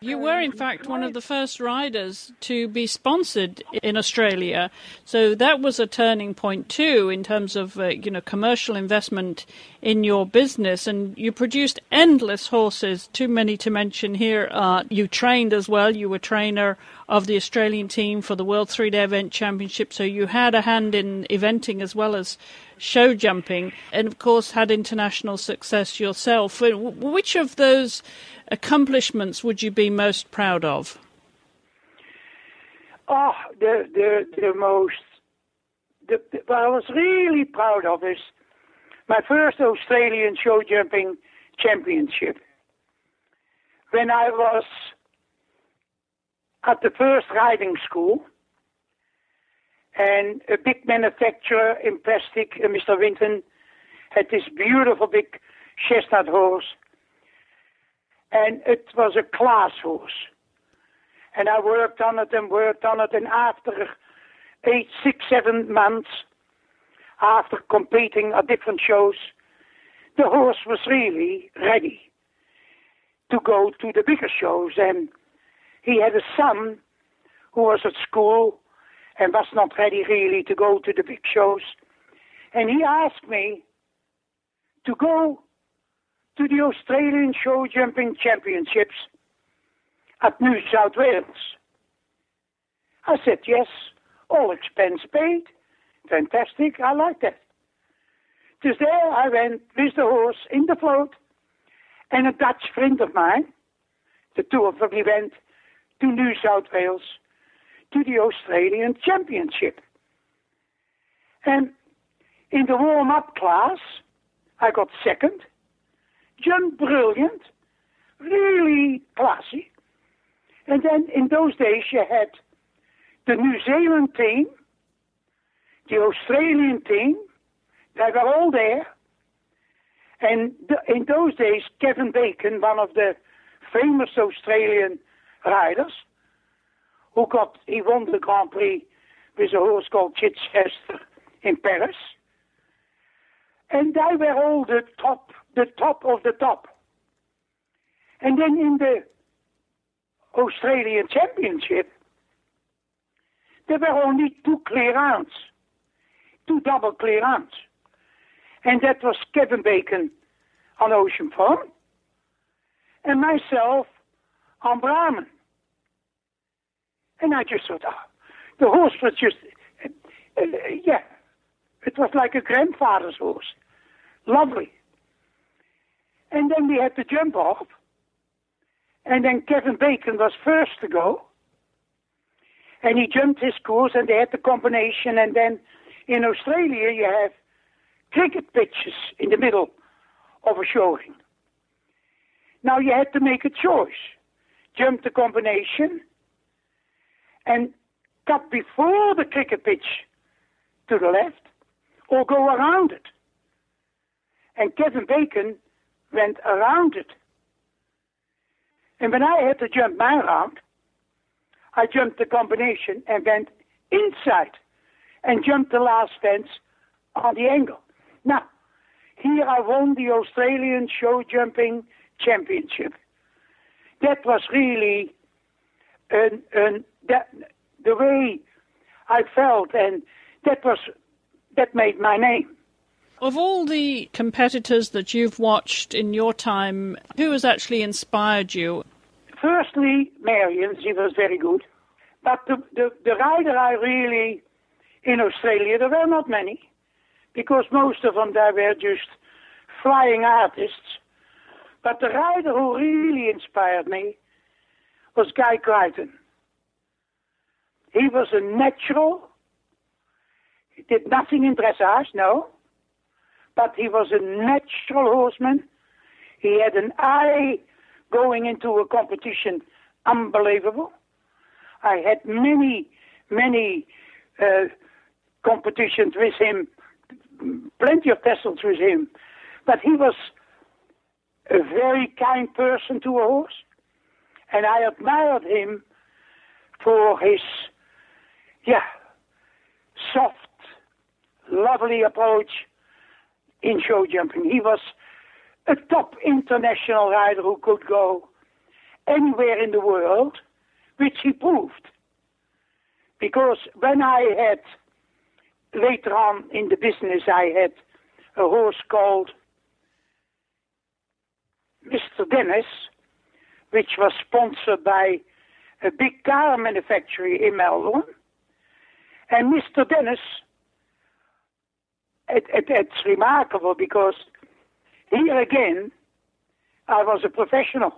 You were, in fact, one of the first riders to be sponsored in Australia. So that was a turning point, too, in terms of, uh, you know, commercial investment in your business. And you produced endless horses, too many to mention here. Uh, you trained as well. You were trainer of the Australian team for the World Three Day Event Championship. So you had a hand in eventing as well as show jumping, and of course had international success yourself. Uh, which of those accomplishments would you be most proud of? Oh, the the the most the, the, what I was really proud of is my first Australian show jumping championship. When I was at the first riding school, and a big manufacturer in plastic, uh, Mr. Winton, had this beautiful big chestnut horse and it was a class horse. And I worked on it and worked on it, and after eight, six, seven months, after competing at different shows, the horse was really ready to go to the bigger shows. And he had a son who was at school and was not ready really to go to the big shows. And he asked me to go to the Australian Show Jumping Championships at New South Wales. I said, yes, all expense paid. Fantastic, I like that. Dus there I went with the horse in the float and a Dutch friend of mine. The two of them we went to New South Wales to the Australian Championship. And in the warm-up class, I got second John brilliant, really classy. And then in those days you had the New Zealand team, the Australian team, they were all there. And in those days, Kevin Bacon, one of the famous Australian riders, who got, he won the Grand Prix with a horse called Chichester in Paris. And they were all the top the top of the top. And then in the Australian Championship, there were only two clear two double clear And that was Kevin Bacon on Ocean Farm and myself on Brahman. And I just thought, oh, the horse was just, uh, uh, yeah, it was like a grandfather's horse. Lovely. And then we had to jump off. And then Kevin Bacon was first to go. And he jumped his course and they had the combination. And then in Australia, you have cricket pitches in the middle of a showing. Now you had to make a choice. Jump the combination and cut before the cricket pitch to the left or go around it. And Kevin Bacon went around it. And when I had to jump my round, I jumped the combination and went inside and jumped the last fence on the angle. Now, here I won the Australian show jumping championship. That was really an, an, that, the way I felt, and that was that made my name. Of all the competitors that you've watched in your time, who has actually inspired you? Firstly, Marion, she was very good. But the, the, the rider I really, in Australia, there were not many, because most of them there were just flying artists. But the rider who really inspired me was Guy Creighton. He was a natural. He did nothing in dressage, no but he was a natural horseman. He had an eye going into a competition unbelievable. I had many, many uh, competitions with him, plenty of testles with him, but he was a very kind person to a horse, and I admired him for his, yeah, soft, lovely approach in show jumping. He was a top international rider who could go anywhere in the world, which he proved. Because when I had, later on in the business, I had a horse called Mr. Dennis, which was sponsored by a big car manufacturer in Melbourne. And Mr. Dennis, it, it, it's remarkable because here again, I was a professional.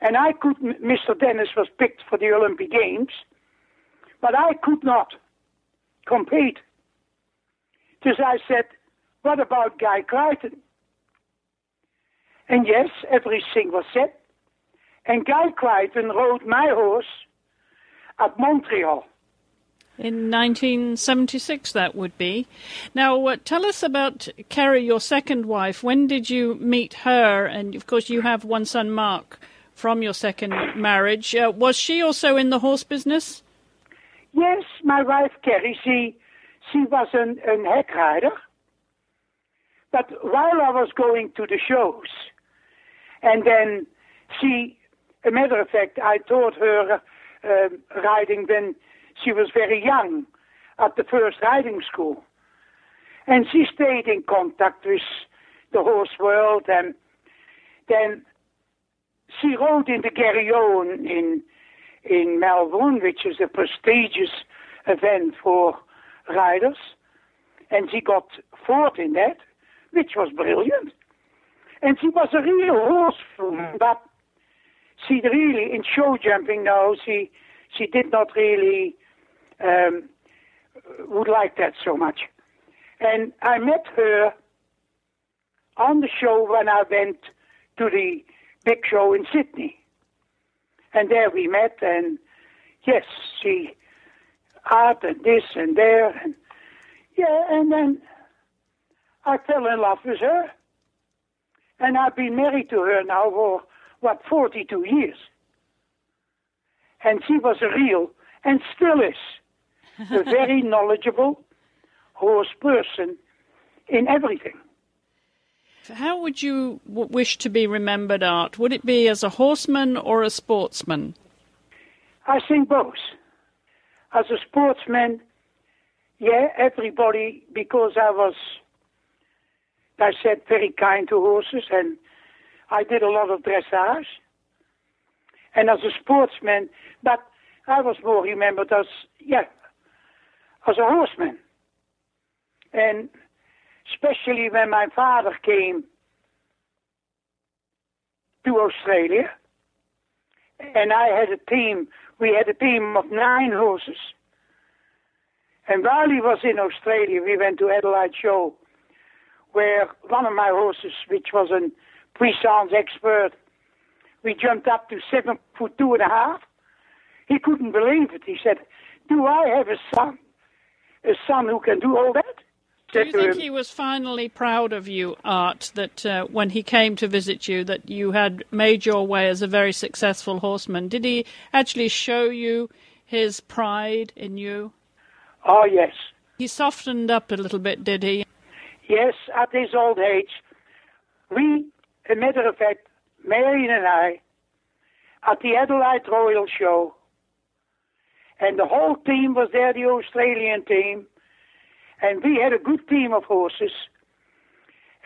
And I could, Mr. Dennis was picked for the Olympic Games, but I could not compete. So I said, what about Guy Creighton? And yes, everything was said. And Guy Creighton rode my horse at Montreal. In 1976, that would be. Now, uh, tell us about Kerry, your second wife. When did you meet her? And of course, you have one son, Mark, from your second marriage. Uh, was she also in the horse business? Yes, my wife Kerry, she, she was an, an hack rider. But while I was going to the shows, and then she, a matter of fact, I taught her uh, riding when she was very young at the first riding school. And she stayed in contact with the horse world and then she rode in the Garryowen in in Melbourne, which is a prestigious event for riders. And she got fourth in that, which was brilliant. And she was a real horsewoman, but she really, in show jumping now, she, she did not really um, would like that so much. And I met her on the show when I went to the big show in Sydney. And there we met, and yes, she art and this and there, and yeah, and then I fell in love with her. And I've been married to her now for, what, 42 years. And she was real, and still is, a very knowledgeable horse person in everything. How would you w- wish to be remembered, Art? Would it be as a horseman or a sportsman? I think both. As a sportsman, yeah, everybody, because I was, I said, very kind to horses and I did a lot of dressage. And as a sportsman, but I was more remembered as, yeah, as a horseman. And especially when my father came to Australia, and I had a team, we had a team of nine horses. And while he was in Australia, we went to Adelaide Show, where one of my horses, which was a puissance expert, we jumped up to seven foot two and a half. He couldn't believe it. He said, Do I have a son? A son who can do all that? Do you think he was finally proud of you, Art, that uh, when he came to visit you, that you had made your way as a very successful horseman? Did he actually show you his pride in you? Oh, yes. He softened up a little bit, did he? Yes, at his old age. We, a matter of fact, Marion and I, at the Adelaide Royal Show, and the whole team was there, the Australian team, and we had a good team of horses.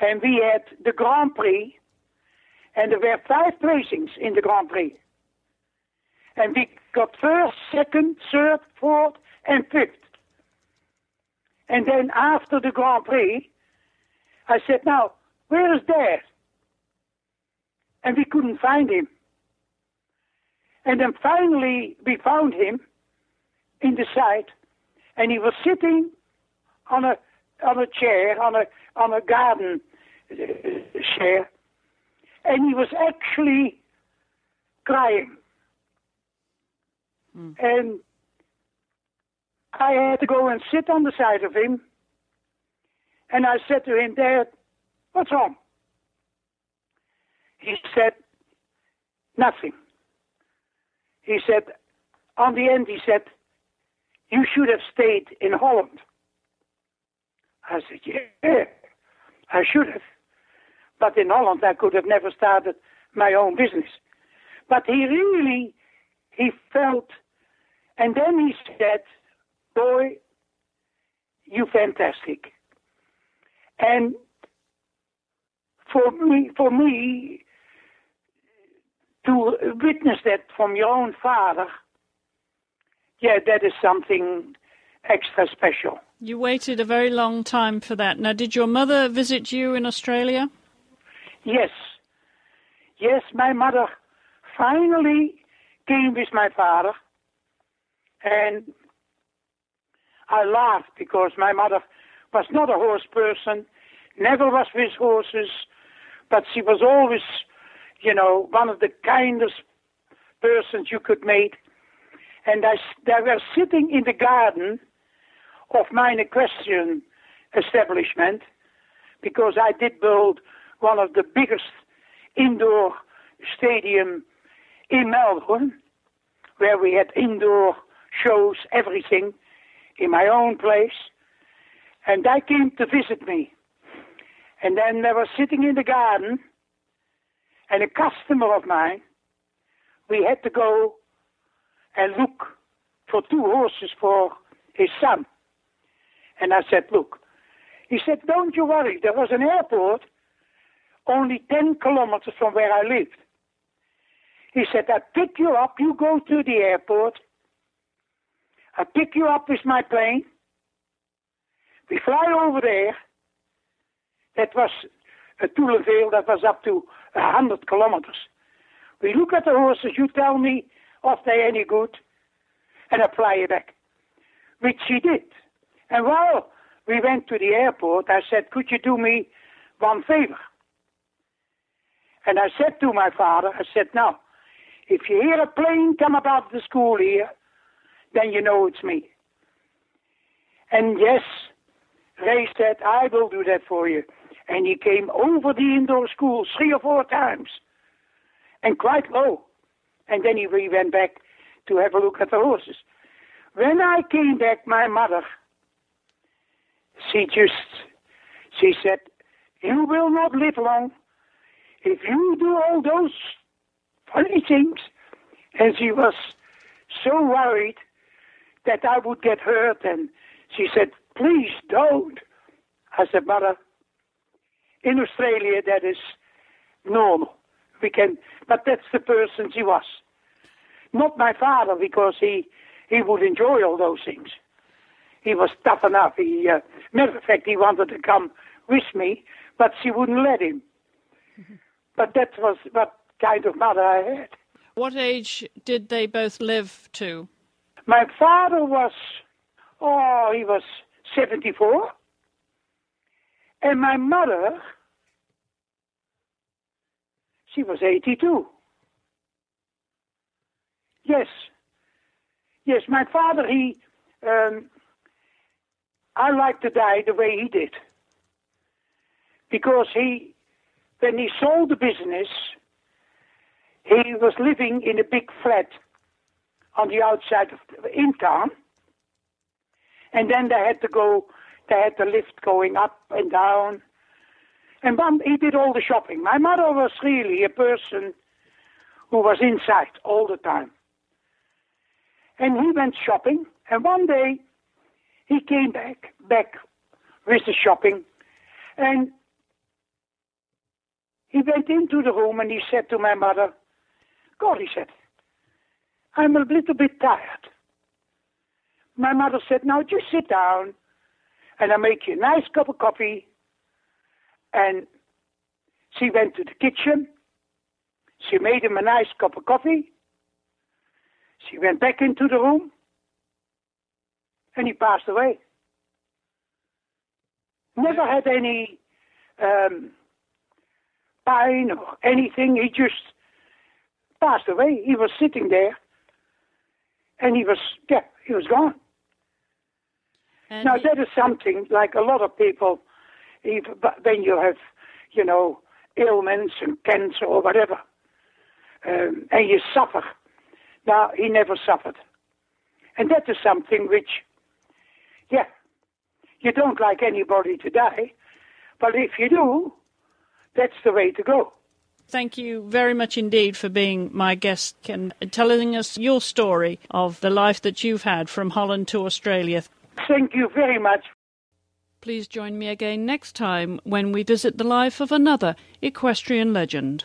And we had the Grand Prix. And there were five placings in the Grand Prix. And we got first, second, third, fourth, and fifth. And then after the Grand Prix, I said, now, where is Dad? And we couldn't find him. And then finally we found him in the side, and he was sitting on a on a chair on a on a garden uh, chair, and he was actually crying. Mm. And I had to go and sit on the side of him, and I said to him, "Dad, what's wrong?" He said, "Nothing." He said, on the end, he said, "You should have stayed in Holland." I said, yeah, I should have. But in Holland, I could have never started my own business. But he really, he felt, and then he said, boy, you fantastic. And for me, for me, to witness that from your own father, yeah, that is something extra special. You waited a very long time for that. Now, did your mother visit you in Australia? Yes. Yes, my mother finally came with my father. And I laughed because my mother was not a horse person, never was with horses, but she was always, you know, one of the kindest persons you could meet. And I, they were sitting in the garden of my equestrian establishment because I did build one of the biggest indoor stadium in Melbourne where we had indoor shows, everything in my own place. And they came to visit me. And then they were sitting in the garden, and a customer of mine, we had to go and look for two horses for his son. And I said, Look, he said, Don't you worry, there was an airport only 10 kilometers from where I lived. He said, I pick you up, you go to the airport, I pick you up with my plane, we fly over there. That was a Toulonville that was up to 100 kilometers. We look at the horses, you tell me if they any good, and apply it back. Which she did. And while we went to the airport, I said, could you do me one favor? And I said to my father, I said, now, if you hear a plane come above the school here, then you know it's me. And yes, Ray said, I will do that for you. And he came over the indoor school three or four times, and quite low. And then he went back to have a look at the horses. When I came back, my mother, she just, she said, you will not live long if you do all those funny things. And she was so worried that I would get hurt. And she said, please don't. I said, Mother, in Australia that is normal. We can, but that's the person she was. Not my father because he he would enjoy all those things. He was tough enough. He, uh, matter of fact, he wanted to come with me, but she wouldn't let him. But that was what kind of mother I had. What age did they both live to? My father was, oh, he was 74. And my mother, she was 82. Yes. Yes, my father, he, um, I like to die the way he did. Because he, when he sold the business, he was living in a big flat on the outside of in town. And then they had to go, they had the lift going up and down. And he did all the shopping. My mother was really a person who was inside all the time. And he went shopping, and one day he came back, back with the shopping, and he went into the room and he said to my mother, God, he said, I'm a little bit tired. My mother said, Now just sit down and I'll make you a nice cup of coffee. And she went to the kitchen. She made him a nice cup of coffee. She went back into the room. And he passed away. Never had any um, pain or anything. He just passed away. He was sitting there and he was, yeah, he was gone. And now he- that is something like a lot of people, even, but when you have, you know, ailments and cancer or whatever, um, and you suffer. Now he never suffered, and that is something which, yeah, you don't like anybody to die, but if you do, that's the way to go. Thank you very much indeed for being my guest and telling us your story of the life that you've had from Holland to Australia. Thank you very much. Please join me again next time when we visit the life of another equestrian legend.